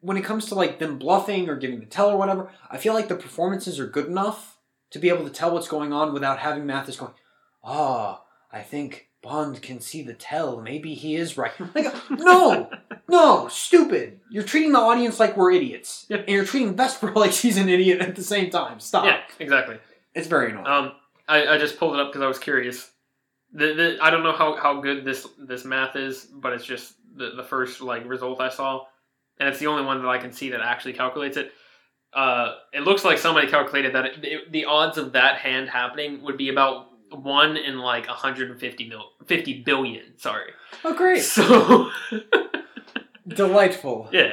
when it comes to like them bluffing or giving the tell or whatever, I feel like the performances are good enough to be able to tell what's going on without having Mathis going, "Ah, I think Bond can see the tell. Maybe he is right." Like, no, no, stupid. You're treating the audience like we're idiots, Yeah. and you're treating Vesper like she's an idiot at the same time. Stop. Yeah, exactly. It's very annoying. Um, I, I just pulled it up because I was curious. The, the, I don't know how, how good this this math is, but it's just the, the first like result I saw, and it's the only one that I can see that actually calculates it. Uh, it looks like somebody calculated that it, it- the odds of that hand happening would be about one in like 150 mil, 50 billion. Sorry. oh, great, So delightful. yeah,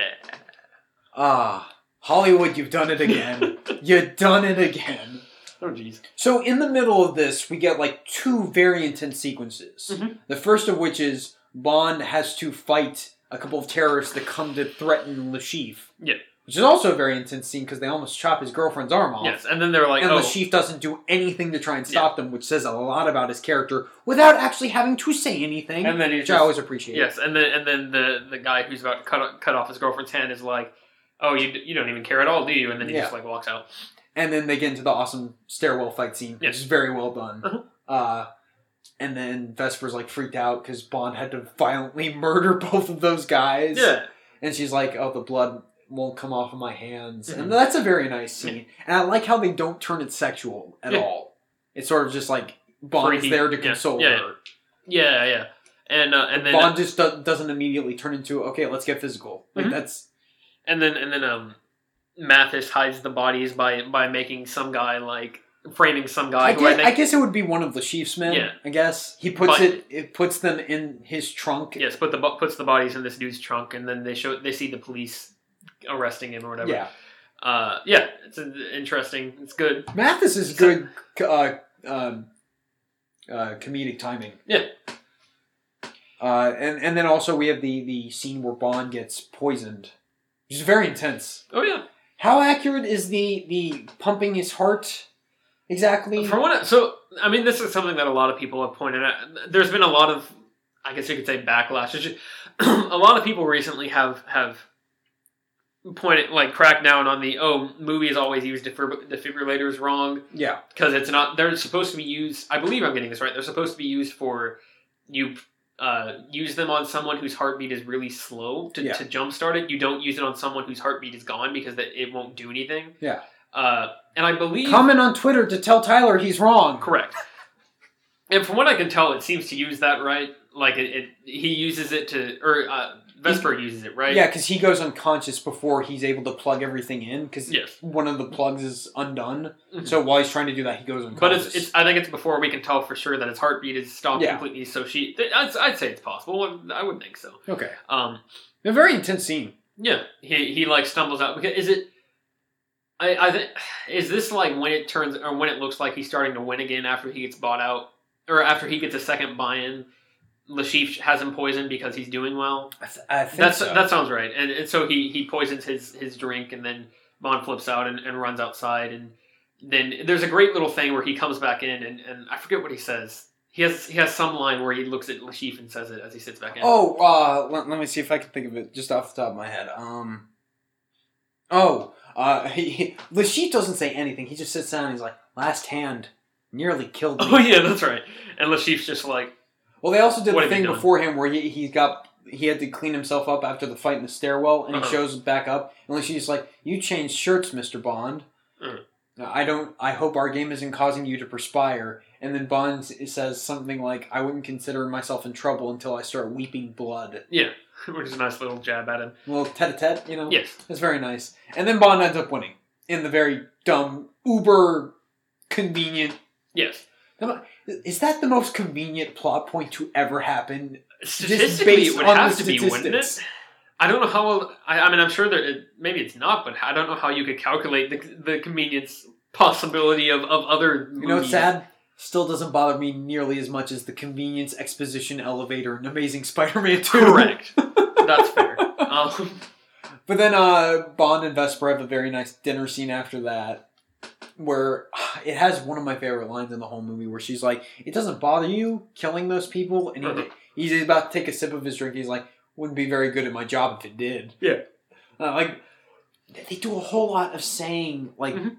Ah, Hollywood, you've done it again. you've done it again. Oh jeez. So in the middle of this, we get like two very intense sequences. Mhm. The first of which is Bond has to fight a couple of terrorists that come to threaten Le Chiffre. Yeah. Which is also a very intense scene because they almost chop his girlfriend's arm off. Yes, and then they're like, and oh, Le Chiffre doesn't do anything to try and stop them, which says a lot about his character without actually having to say anything. and then which just I always appreciate. Yes, and then and then the the guy who's about to cut cut off his girlfriend's hand is like, "Oh, you you don't even care at all, do you?" And then he Yeah. just like walks out. And then they get into the awesome stairwell fight scene, which is very well done. Uh-huh. Uh, and then Vesper's like freaked out because Bond had to violently murder both of those guys. Yeah, And she's like, "Oh, the blood won't come off of my hands," Mhm. and that's a very nice scene. And I like how they don't turn it sexual at Yeah. all. It's sort of just like Bond Freaky. is there to Yeah. console Yeah, her. yeah, yeah. And uh, and then Bond just do- doesn't immediately turn into okay, let's get physical. Like Mhm. that's and then and then um, Mathis hides the bodies by by making some guy like framing some guy I who I guess, think I guess it would be one of the Chiefs men. Yeah. I guess he puts But- it. It puts them in his trunk. yes, put the puts the bodies in this dude's trunk, and then they show they see the police arresting him or whatever. Yeah, uh, yeah, it's interesting. It's good. Mathis is good. Uh, um, uh, comedic timing. Yeah. Uh, and and then also we have the the scene where Bond gets poisoned, which is very intense. Oh yeah. How accurate is the the pumping his heart exactly? From what I, so, I mean, this is something that a lot of people have pointed out. There's been a lot of, I guess you could say, backlash. Just- a lot of people recently have have pointed like cracked down on the oh movies always use defib- defibrillators wrong yeah, because it's not they're supposed to be used. I believe I'm getting this right. They're supposed to be used for you. Uh, use them on someone whose heartbeat is really slow to, Yeah. to jumpstart it. You don't use it on someone whose heartbeat is gone because that it won't do anything. Yeah. Uh, and I believe comment on Twitter to tell Tyler he's wrong. Correct. And from what I can tell, it seems to use that right. Like it, it he uses it to, or uh, Vesper uses it right. Yeah, because he goes unconscious before he's able to plug everything in. Because Yes. one of the plugs is undone. Mhm. So while he's trying to do that, he goes But unconscious. it's, it's. I think it's before we can tell for sure that his heartbeat is stopped Yeah. completely. So she, I'd, I'd say it's possible. I would think so. okay. Um, A very intense scene. yeah. He he like stumbles out because is it. I, I think is this like when it turns or when it looks like he's starting to win again after he gets bought out or after he gets a second buy-in. Le Chiffre has him poisoned because he's doing well. I, th- I think That's so. that sounds right. And, and so he he poisons his his drink, and then Mon flips out and, and runs outside. And then there's a great little thing where he comes back in, and, and I forget what he says. He has he has some line where he looks at Le Chiffre and says it as he sits back in. Oh, uh, let, let me see if I can think of it just off the top of my head. Um. Oh, uh, he, he, Le Chiffre doesn't say anything. He just sits down and he's like, last hand nearly killed me. Oh yeah, that's right. And Le Chiffre's just like, Well, they also did What the thing done? before him where he, he got he had to clean himself up after the fight in the stairwell, and he Uh-huh. shows back up, and she's like, "You changed shirts, Mister Bond. Uh. I don't. I hope our game isn't causing you to perspire." And then Bond says something like, "I wouldn't consider myself in trouble until I start weeping blood." yeah, which is a nice little jab at him. A little tete-a-tete, you know. Yes, It's very nice. And then Bond ends up winning in the very dumb, uber convenient. yes. Is that the most convenient plot point to ever happen? Statistically, it would have to be, wouldn't it? I don't know how. I, I mean, I'm sure that maybe it's not, but I don't know how you could calculate the, the convenience possibility of, of other. You know what's sad? still doesn't bother me nearly as much as the convenience exposition elevator in Amazing Spider-Man 2. Correct. That's fair. Um, But then uh, Bond and Vesper have a very nice dinner scene after that, where it has one of my favorite lines in the whole movie, where she's like, "It doesn't bother you killing those people," and he, Mhm. he's about to take a sip of his drink. He's like, "Wouldn't be very good at my job if it did." Yeah. Uh, like they do a whole lot of saying, like Mhm.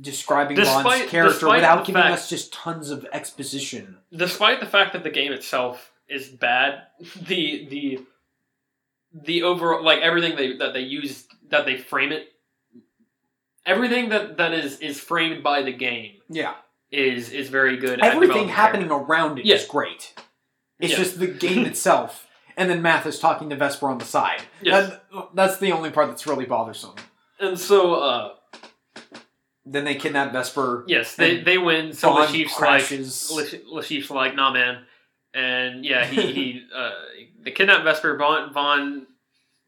describing Despite- Bond's character without giving fact- us just tons of exposition. despite the fact that the game itself is bad, the the the overall like everything they that they use that they frame it, everything that that is is framed by the game Yeah, is is very good. at everything developing happening around it is Yeah. great. It's Yeah. just the game itself, and then Mathis talking to Vesper on the side. Yes. That- that's the only part that's really bothersome. and so uh Then they kidnap Vesper. yes they And they win. So Bond Le Chiffre's crashes. like Le Chiffre's like nah man, and yeah he he uh they kidnap Vesper. Bond Bond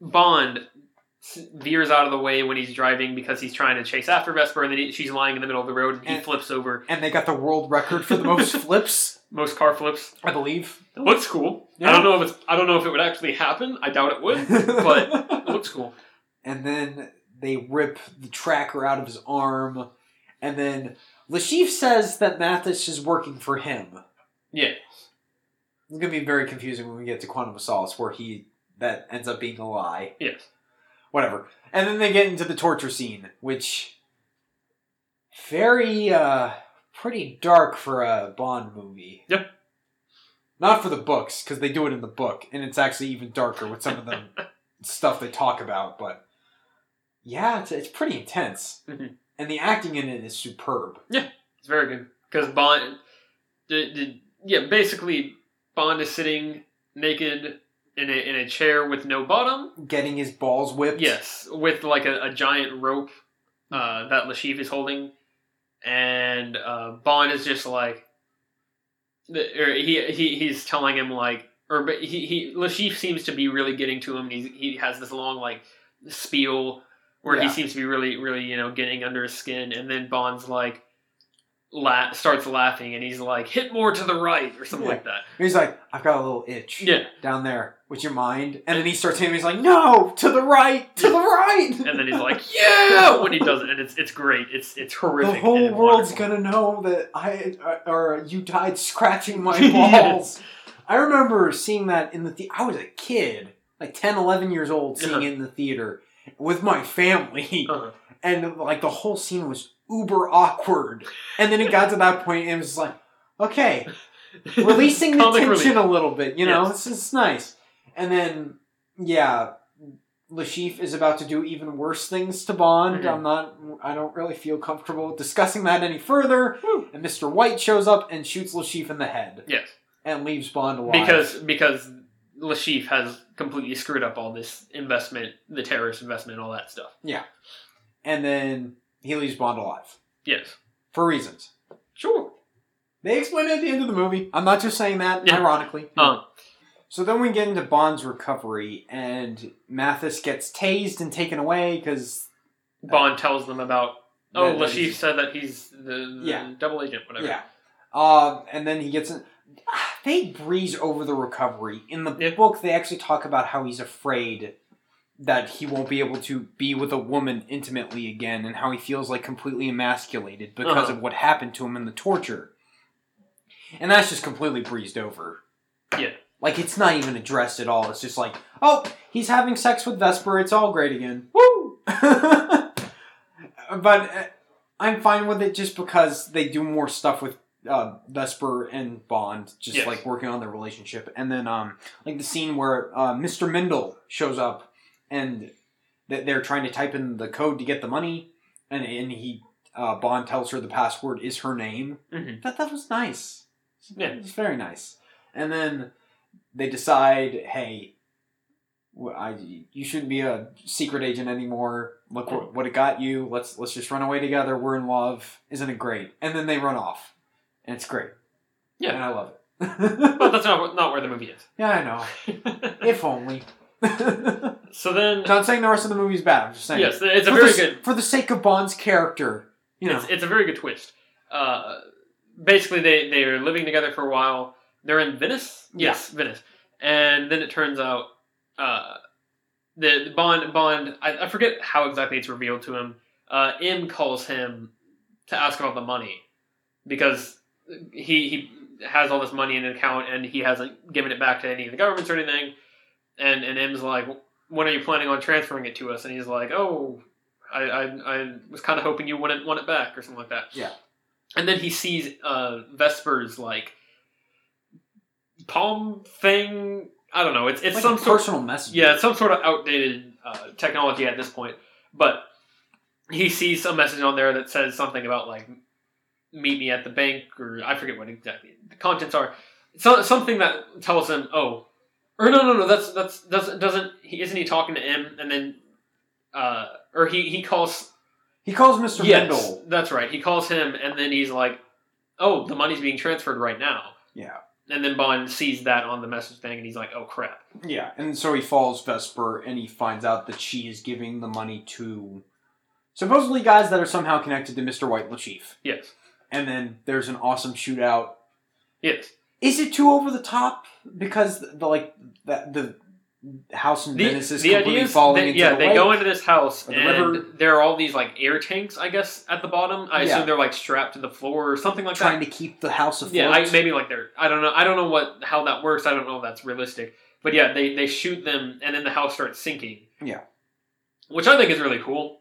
Bond veers out of the way when he's driving because he's trying to chase after Vesper, and then he, she's lying in the middle of the road, and he flips over. and they got the world record for the most flips, Most car flips. I believe. It looks cool. Yeah. I don't know if it's. I don't know if it would actually happen. I doubt it would. But it looks cool. and then they rip the tracker out of his arm, and then Le Chiffre says that Mathis is working for him. Yeah. It's gonna be very confusing when we get to Quantum of Solace, where he that ends up being a lie. Yes. Whatever. And then they get into the torture scene, which very uh pretty dark for a Bond movie. Yep. Not for the books, because they do it in the book, and it's actually even darker with some of the stuff they talk about. But yeah, it's it's pretty intense, Mhm. and the acting in it is superb. Yeah, it's very good because Bond. Did, did, yeah, basically, Bond is sitting naked in a in a chair with no bottom. Getting his balls whipped. Yes, with like a, a giant rope uh, that Le Chiffre is holding, and uh, Bond is just like, or he he he's telling him like, or but he he Le Chiffre seems to be really getting to him. And he's, he has this long like spiel where he seems to be really really you know getting under his skin, and then Bond's like. La- starts laughing and he's like hit more to the right or something Yeah. like that He's like, I've got a little itch. yeah down there with your mind, and then he starts hitting. me, He's like, "No, to the right, to the right." and then he's like yeah when he does it and it's it's great it's it's horrific the whole world's wonderful. gonna know that I or you died scratching my Yes. balls. I remember seeing that in the the- I was a kid, like 10, 11 years old, seeing Uh-huh. it in the theater with my family, Uh-huh. and like the whole scene was uber awkward. And then it got to that point, and it was like, okay, releasing the tension relief. a little bit, you know, Yes. this is nice. And then, yeah, Le Chiffre is about to do even worse things to Bond. Mhm. I'm not, I don't really feel comfortable discussing that any further. Whew. And Mr. White shows up and shoots Le Chiffre in the head Yes, and leaves Bond alive. because because Lashif has completely screwed up all this investment, the terrorist investment, all that stuff. Yeah. And then he leaves Bond alive Yes, for reasons. sure. They explain it at the end of the movie. I'm not just saying that Yeah. ironically. Um, So then we get into Bond's recovery, and Mathis gets tased and taken away because Bond tells them about. Oh, that Le Chiffre said that he's the, the Yeah. double agent, whatever. Yeah. Uh, and then he gets in. They breeze over the recovery. In the Yeah. book, they actually talk about how he's afraid that he won't be able to be with a woman intimately again and how he feels like completely emasculated because Uh-huh. of what happened to him in the torture. And that's just completely breezed over. Yeah. Like, it's not even addressed at all. It's just like, oh, he's having sex with Vesper. It's all great again. Woo! but uh, I'm fine with it just because they do more stuff with uh, Vesper and Bond, just Yes. like working on their relationship. And then, um, like the scene where uh, Mr. Mendel shows up and th- they're trying to type in the code to get the money, and and he uh, Bond tells her the password is her name. Mhm. That that was nice. Yeah. it was very nice. And then they decide, hey. I, you shouldn't be a secret agent anymore. Look what, what it got you. Let's let's just run away together. We're in love. Isn't it great? And then they run off, and it's great. Yeah. and I love it. But that's not not where the movie is. yeah, I know. If only. so then, Not saying the rest of the movie is bad. I'm just saying. yes, it's a for very the, good. for the sake of Bond's character. You know. It's, it's a very good twist. Uh, basically they they are living together for a while. They're in Venice. Yes, Venice. And then it turns out uh, the, the Bond Bond. I, I forget how exactly it's revealed to him. Uh, M calls him to ask about the money because he he has all this money in an account and he hasn't given it back to any of the governments or anything. And and M's like, when are you planning on transferring it to us? And he's like, oh, I I, I was kind of hoping you wouldn't want it back or something like that. Yeah. And then he sees uh, Vesper's like palm thing. I don't know. It's it's like some sort. personal message. Yeah, it's some sort of outdated uh, technology at this point. But he sees a message on there that says something about like meet me at the bank or I forget what exactly the contents are. So, something that tells him, oh, or no, no, no, that's that's doesn't doesn't he isn't he talking to him and then uh or he he calls He calls Mr. yes Mendel. that's right he calls him and then he's like oh the money's being transferred right now Yeah. And then Bond sees that on the message thing and he's like oh crap Yeah, and so he follows Vesper and he finds out that she is giving the money to supposedly guys that are somehow connected to Mr. White Le Chiffre. yes And then there's an awesome shootout. yes Is it too over the top? Because the like that the house in the, Venice is the completely falling that, yeah the they lake. go into this house the and river. there are all these like air tanks I guess at the bottom I Yeah. assume they're like strapped to the floor or something like that trying to keep the house afloat. Yeah, I, maybe like they're. I don't know. I don't know what how that works. I don't know if that's realistic. But yeah, they they shoot them, and then the house starts sinking. Yeah. which I think is really cool.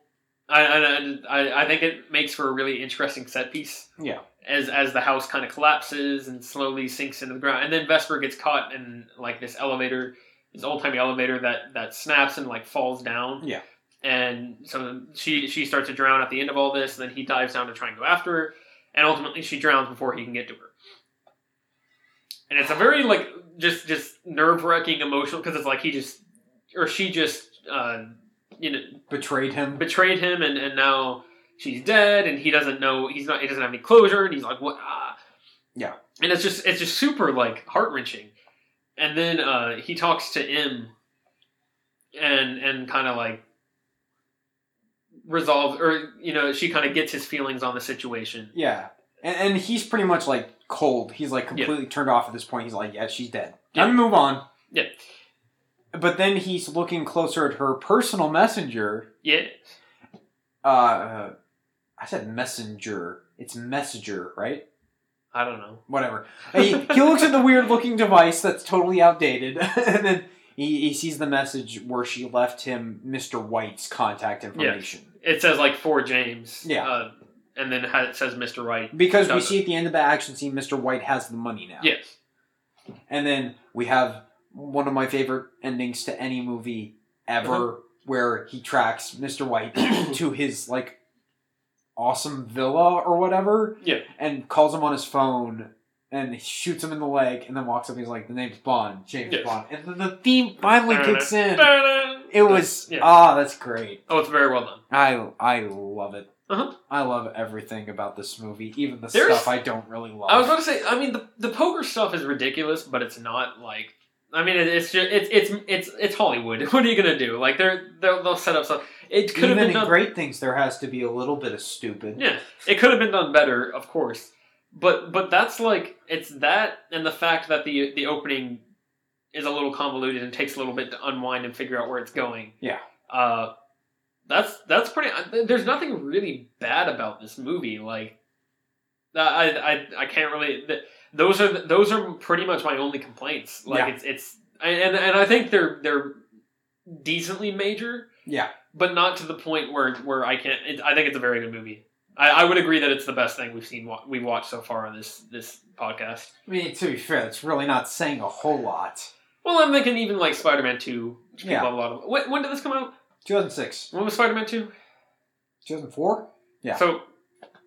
I I, I, I think it makes for a really interesting set piece. Yeah. As as the house kind of collapses and slowly sinks into the ground, and then Vesper gets caught in like this elevator, this old timey elevator that that snaps and like falls down. Yeah. And so she she starts to drown at the end of all this, and then he dives down to try and go after her, and ultimately she drowns before he can get to her. And it's a very like just just nerve wracking emotional because it's like he just or she just uh, you know betrayed him. betrayed him and, and now she's dead and he doesn't know he's not he doesn't have any closure and he's like what ah. Yeah. and it's just it's just super like heart wrenching and then uh, he talks to M and and kind of like resolves or you know she kind of gets his feelings on the situation Yeah, and, and he's pretty much like cold. He's like completely turned off at this point. He's like, yeah, she's dead. Yeah. Time to move on. Yeah. But then he's looking closer at her personal messenger. yeah Uh, I said messenger. It's messenger, right? I don't know Whatever. he, he looks at the weird looking device that's totally outdated, and then he, he sees the message where she left him Mr. White's contact information. it says like for James Yeah. uh, and then it says Mr. White. Because we see at the end of the action scene, Mr. White has the money now. yes And then we have one of my favorite endings to any movie ever, Uh-huh. where he tracks Mr. White to his like awesome villa or whatever. Yeah. And calls him on his phone and shoots him in the leg, and then walks up. He's like, "The name's Bond, James Yes. Bond," and then the theme finally kicks in. It was Yeah. ah, that's great. oh it's very well done I I love it. Uh-huh. I love everything about this movie, even the There's- stuff I don't really love. I was about to say. I mean, the the poker stuff is ridiculous, but it's not like. I mean, it's just it's it's it's it's Hollywood. What are you gonna do? Like they're they'll, they'll set up stuff. It could have been in done. great things, there has to be a little bit of stupid. Yeah, it could have been done better, of course. But but that's like it's that and the fact that the the opening is a little convoluted and takes a little bit to unwind and figure out where it's going. Yeah. Uh, that's that's pretty. There's nothing really bad about this movie. Like, I I I can't really. th- Those are those are pretty much my only complaints. Like Yeah. it's it's and and I think they're they're decently major Yeah. but not to the point where where I can't. It, I think it's a very good movie. I, I would agree that it's the best thing we've seen we've watched so far on this this podcast. I mean, to be fair, that's really not saying a whole lot. Well, I'm thinking even like Spider Man Two. which people Yeah. have a lot of. When, when did this come out? 2006. When was Spider Man Two? 2004? Yeah. So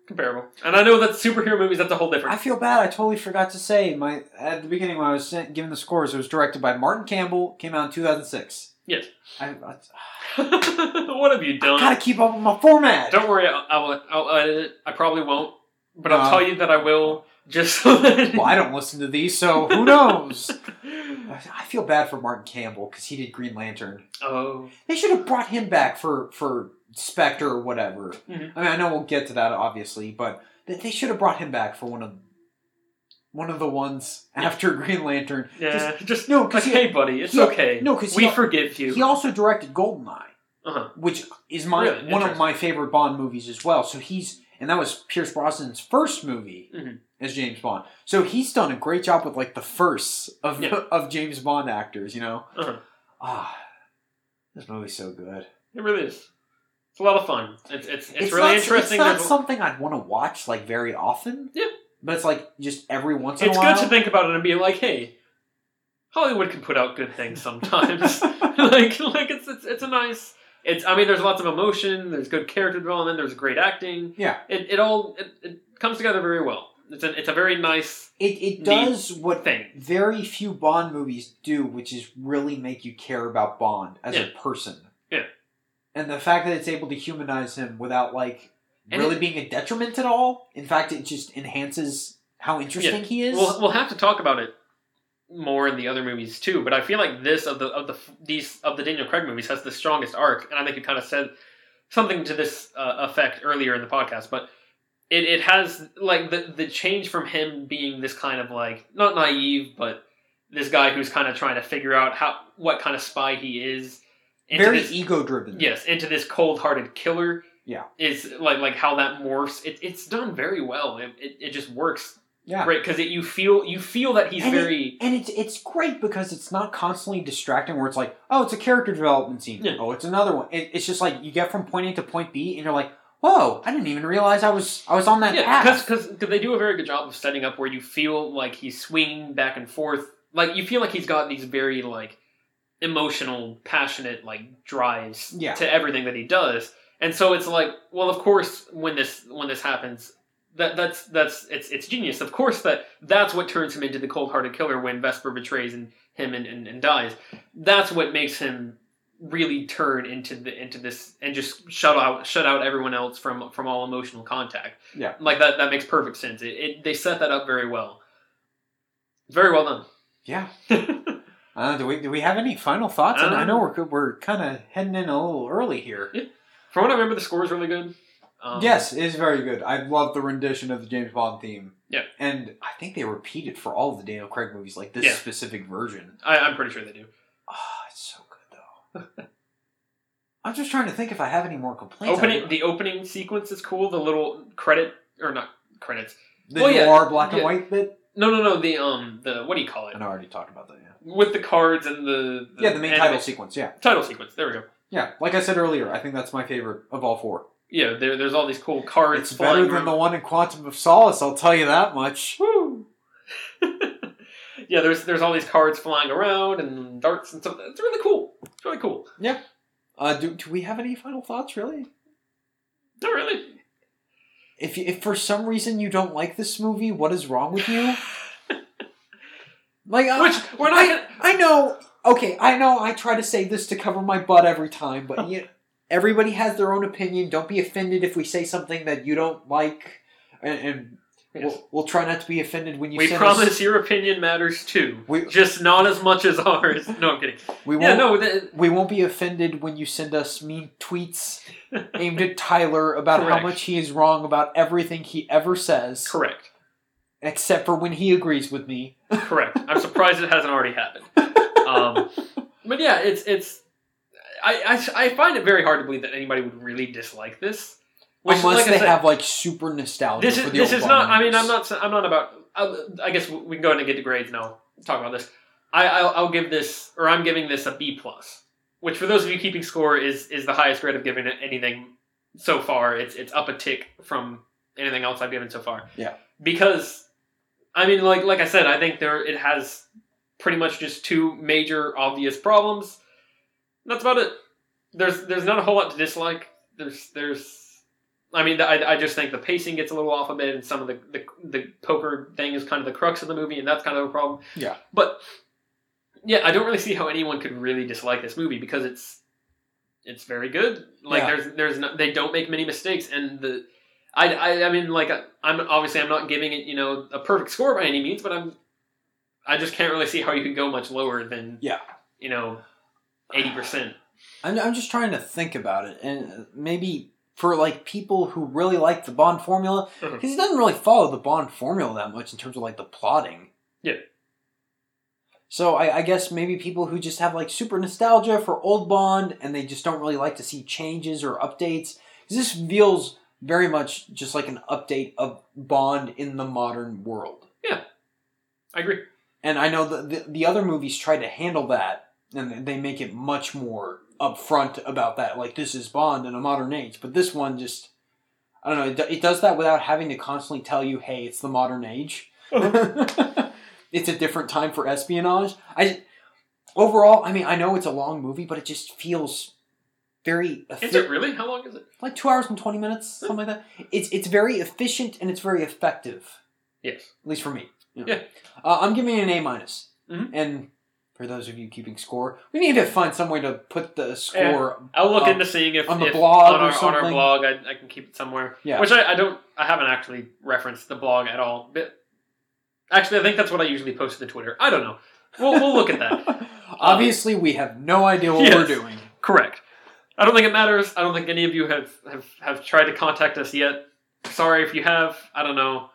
comparable. And I know that superhero movies that's a whole different. I feel bad. I totally forgot to say my at the beginning when I was sa- giving the scores. It was directed by Martin Campbell. Came out in 2006. Yes. I, I, what have you done? I gotta keep up with my format. Don't worry, I'll, I'll, I'll edit it. I probably won't, but I'll No. tell you that I will. Just so well, I don't listen to these, so who knows? I I feel bad for Martin Campbell because he did Green Lantern. oh. They should have brought him back for for Spectre or whatever. Mhm. I mean, I know we'll get to that obviously, but they, they should have brought him back for one of one of the ones after Green Lantern. Yeah, Just- just, no, like, because he, hey, buddy, it's he- okay. no, 'cause we he- forgive you. he also directed Goldeneye, uh-huh. which is my Really? one of my favorite Bond movies as well. So he's and that was Pierce Brosnan's first movie Mhm. as James Bond. So he's done a great job with like the first of Yeah. of James Bond actors. You know, Uh-huh. ah, this movie's so good. It really is. It's a lot of fun. It's it's, it's, It's really not, interesting. It's not There's- something I'd want to watch like very often. Yeah. but it's like just every once in it's a while. It's good to think about it and be like, hey, Hollywood can put out good things sometimes. like like it's, it's it's a nice. It's I mean, there's lots of emotion. There's good character development. There's great acting. Yeah. It it all it, it comes together very well. It's a it's a very nice It it does what thing. very few Bond movies do, which is really make you care about Bond as Yeah. a person. Yeah. And the fact that it's able to humanize him without like And really it- being a detriment at all. In fact, it just enhances how interesting he is. We'll we'll have to talk about it more in the other movies too. But I feel like this of the of the these of the Daniel Craig movies has the strongest arc, and I think you kind of said something to this uh, effect earlier in the podcast. But it, it has like the the change from him being this kind of like not naive, but this guy who's kind of trying to figure out how what kind of spy he is. Into very this- ego driven. yes into this cold-hearted killer Yeah. is like like how that morphs it, it's done very well it, it, it just works Yeah. great because you feel you feel that he's And it- very And it's it's great because it's not constantly distracting where it's like, oh, it's a character development scene. Yeah. Oh, it's another one. It, it's just like you get from point A to point B, and you're like, whoa, I didn't even realize I was I was on that yeah path. because they do a very good job of setting up where you feel like he's swinging back and forth like you feel like he's got these very like emotional passionate like drives Yeah. to everything that he does and so it's like well of course when this when this happens that that's that's it's it's genius of course that that's what turns him into the cold-hearted killer when vesper betrays and him and, and, and dies that's what makes him really turn into the into this and just shut out shut out everyone else from from all emotional contact Yeah. like that that makes perfect sense it, it they set that up very well very well done. yeah. Uh, do we do we have any final thoughts? And I Um, know we're we're kind of heading in a little early here. Yeah. from what i remember the score is really good um, yes, it is very good. I love the rendition of the James Bond theme. Yeah. and I think they repeat it for all of the Daniel Craig movies, like this Yeah. specific version. I, i'm pretty sure they do Oh, it's so good though. I'm just trying to think if I have any more complaints. opening the opening sequence is cool the little credit or not credits the well, yeah, black and white bit. No no no the um the what do you call it And I already talked about that. Yeah, with the cards and the, yeah, the main anime- title sequence. Yeah, title sequence there we go yeah. Like I said earlier, I think that's my favorite of all four. yeah there, there's all these cool cards It's flying better than the one in Quantum of Solace. I'll tell you that much. Woo! yeah, there's there's all these cards flying around and darts and stuff. It's really cool. It's really cool. Yeah. Uh, do do we have any final thoughts? Really? Not really. If if for some reason you don't like this movie, what is wrong with you? Like, uh, Which we're not. I, gonna, I know. Okay, I know. I try to say this to cover my butt every time, but you, everybody has their own opinion. Don't be offended if we say something that you don't like, and, and Yes. we'll, we'll try not to be offended when you. Send us. We promise Us, your opinion matters too. we Just not as much as ours. No, I'm kidding. we won't. no. The, We won't be offended when you send us mean tweets aimed at Tyler about how much he is wrong about everything he ever says, correct. except for when he agrees with me. Correct. I'm surprised it hasn't already happened. Um, but yeah, it's it's. I, I, I find it very hard to believe that anybody would really dislike this. Which, Unless like they said, have like super nostalgia. this for is the this is not. I mean, I'm not. I'm not about. I, I guess we can go ahead and get to grades now. Talk about this. I I'll, I'll give this, or I'm giving this a B plus, which for those of you keeping score is is the highest grade I've given anything so far. It's it's up a tick from anything else I've given so far. Yeah. Because, I mean, like like I said, I think there it has pretty much just two major obvious problems. That's about it. There's there's not a whole lot to dislike. There's there's I mean, I, I just think the pacing gets a little off a bit, and some of the, the the poker thing is kind of the crux of the movie, and that's kind of a problem. Yeah. But yeah, I don't really see how anyone could really dislike this movie because it's it's very good. Like Yeah. there's there's no, they don't make many mistakes, and the I, I I mean like I'm obviously I'm not giving it you know a perfect score by any means, but I'm I just can't really see how you could go much lower than Yeah. you know eighty percent. I'm, I'm just trying to think about it, and maybe for like people who really like the Bond formula mm-hmm. because he doesn't really follow the Bond formula that much in terms of like the plotting. Yeah. So I, I guess maybe people who just have like super nostalgia for old Bond and they just don't really like to see changes or updates. This feels very much just like an update of Bond in the modern world. Yeah, I agree. And I know the, the the other movies try to handle that, and they make it much more upfront about that. Like this is Bond in a modern age, but this one just I don't know. It, it does that without having to constantly tell you, "Hey, it's the modern age." it's a different time for espionage. I overall, I mean, I know it's a long movie, but it just feels very Is it really? How long is it? like two hours and twenty minutes, something like that. It's it's very efficient and it's very effective Yes. at least for me. you know. Yeah. Uh, I'm giving it an A minus. Mhm. And for those of you keeping score, we need to find some way to put the score. I'll look Um, into seeing if on the if blog on or our, on our blog I, I can keep it somewhere. Yeah. Which I, I don't I haven't actually referenced the blog at all. But actually I think that's what I usually post to Twitter. I don't know. We'll we'll look at that. Obviously, we have no idea what Yes. we're doing. Correct. I don't think it matters. I don't think any of you have, have, have tried to contact us yet. Sorry if you have. I don't know.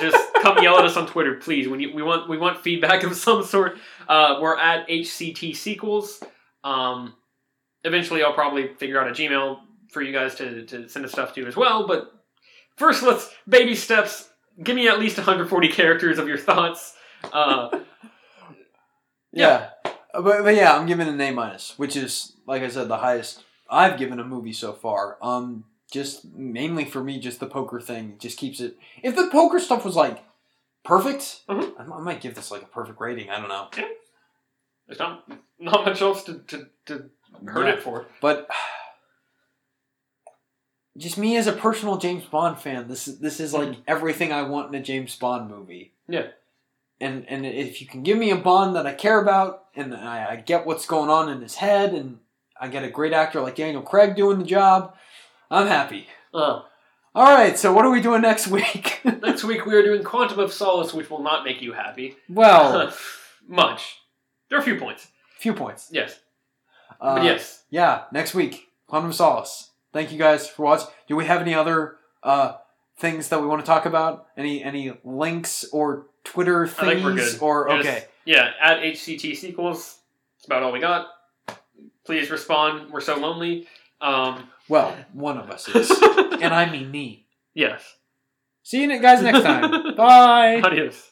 Just come yell at us on Twitter, please. When you, we want we want feedback of some sort. Uh, we're at HCT Sequels. Um, eventually, I'll probably figure out a Gmail for you guys to, to send us stuff to as well. But first, let's baby steps. Give me at least 140 characters of your thoughts. Uh, Yeah. Uh, But, but yeah, I'm giving an A minus, which is, like I said, the highest I've given a movie so far. Um, just mainly for me, just the poker thing just keeps it. If the poker stuff was like perfect, Mhm. I, I might give this like a perfect rating. I don't know. there's not not much else to, to, to hurt Yeah. it for. But just me as a personal James Bond fan, this is this is like everything I want in a James Bond movie. Yeah. And and if you can give me a Bond that I care about, and I, I get what's going on in his head, and I get a great actor like Daniel Craig doing the job, I'm happy. Uh, All right, so what are we doing next week? Next week we are doing Quantum of Solace, which will not make you happy. well, Much. There are a few points. few points. Yes. Uh, but yes. Yeah, next week, Quantum of Solace. Thank you guys for watching. Do we have any other uh, things that we want to talk about? Any any links or Twitter I think we're good. Or Just- okay, Yeah, at HCT Sequels. That's about all we got. Please respond. We're so lonely. Um, well, one of us is, and I mean me. yes. See you guys next time. Bye. Adios.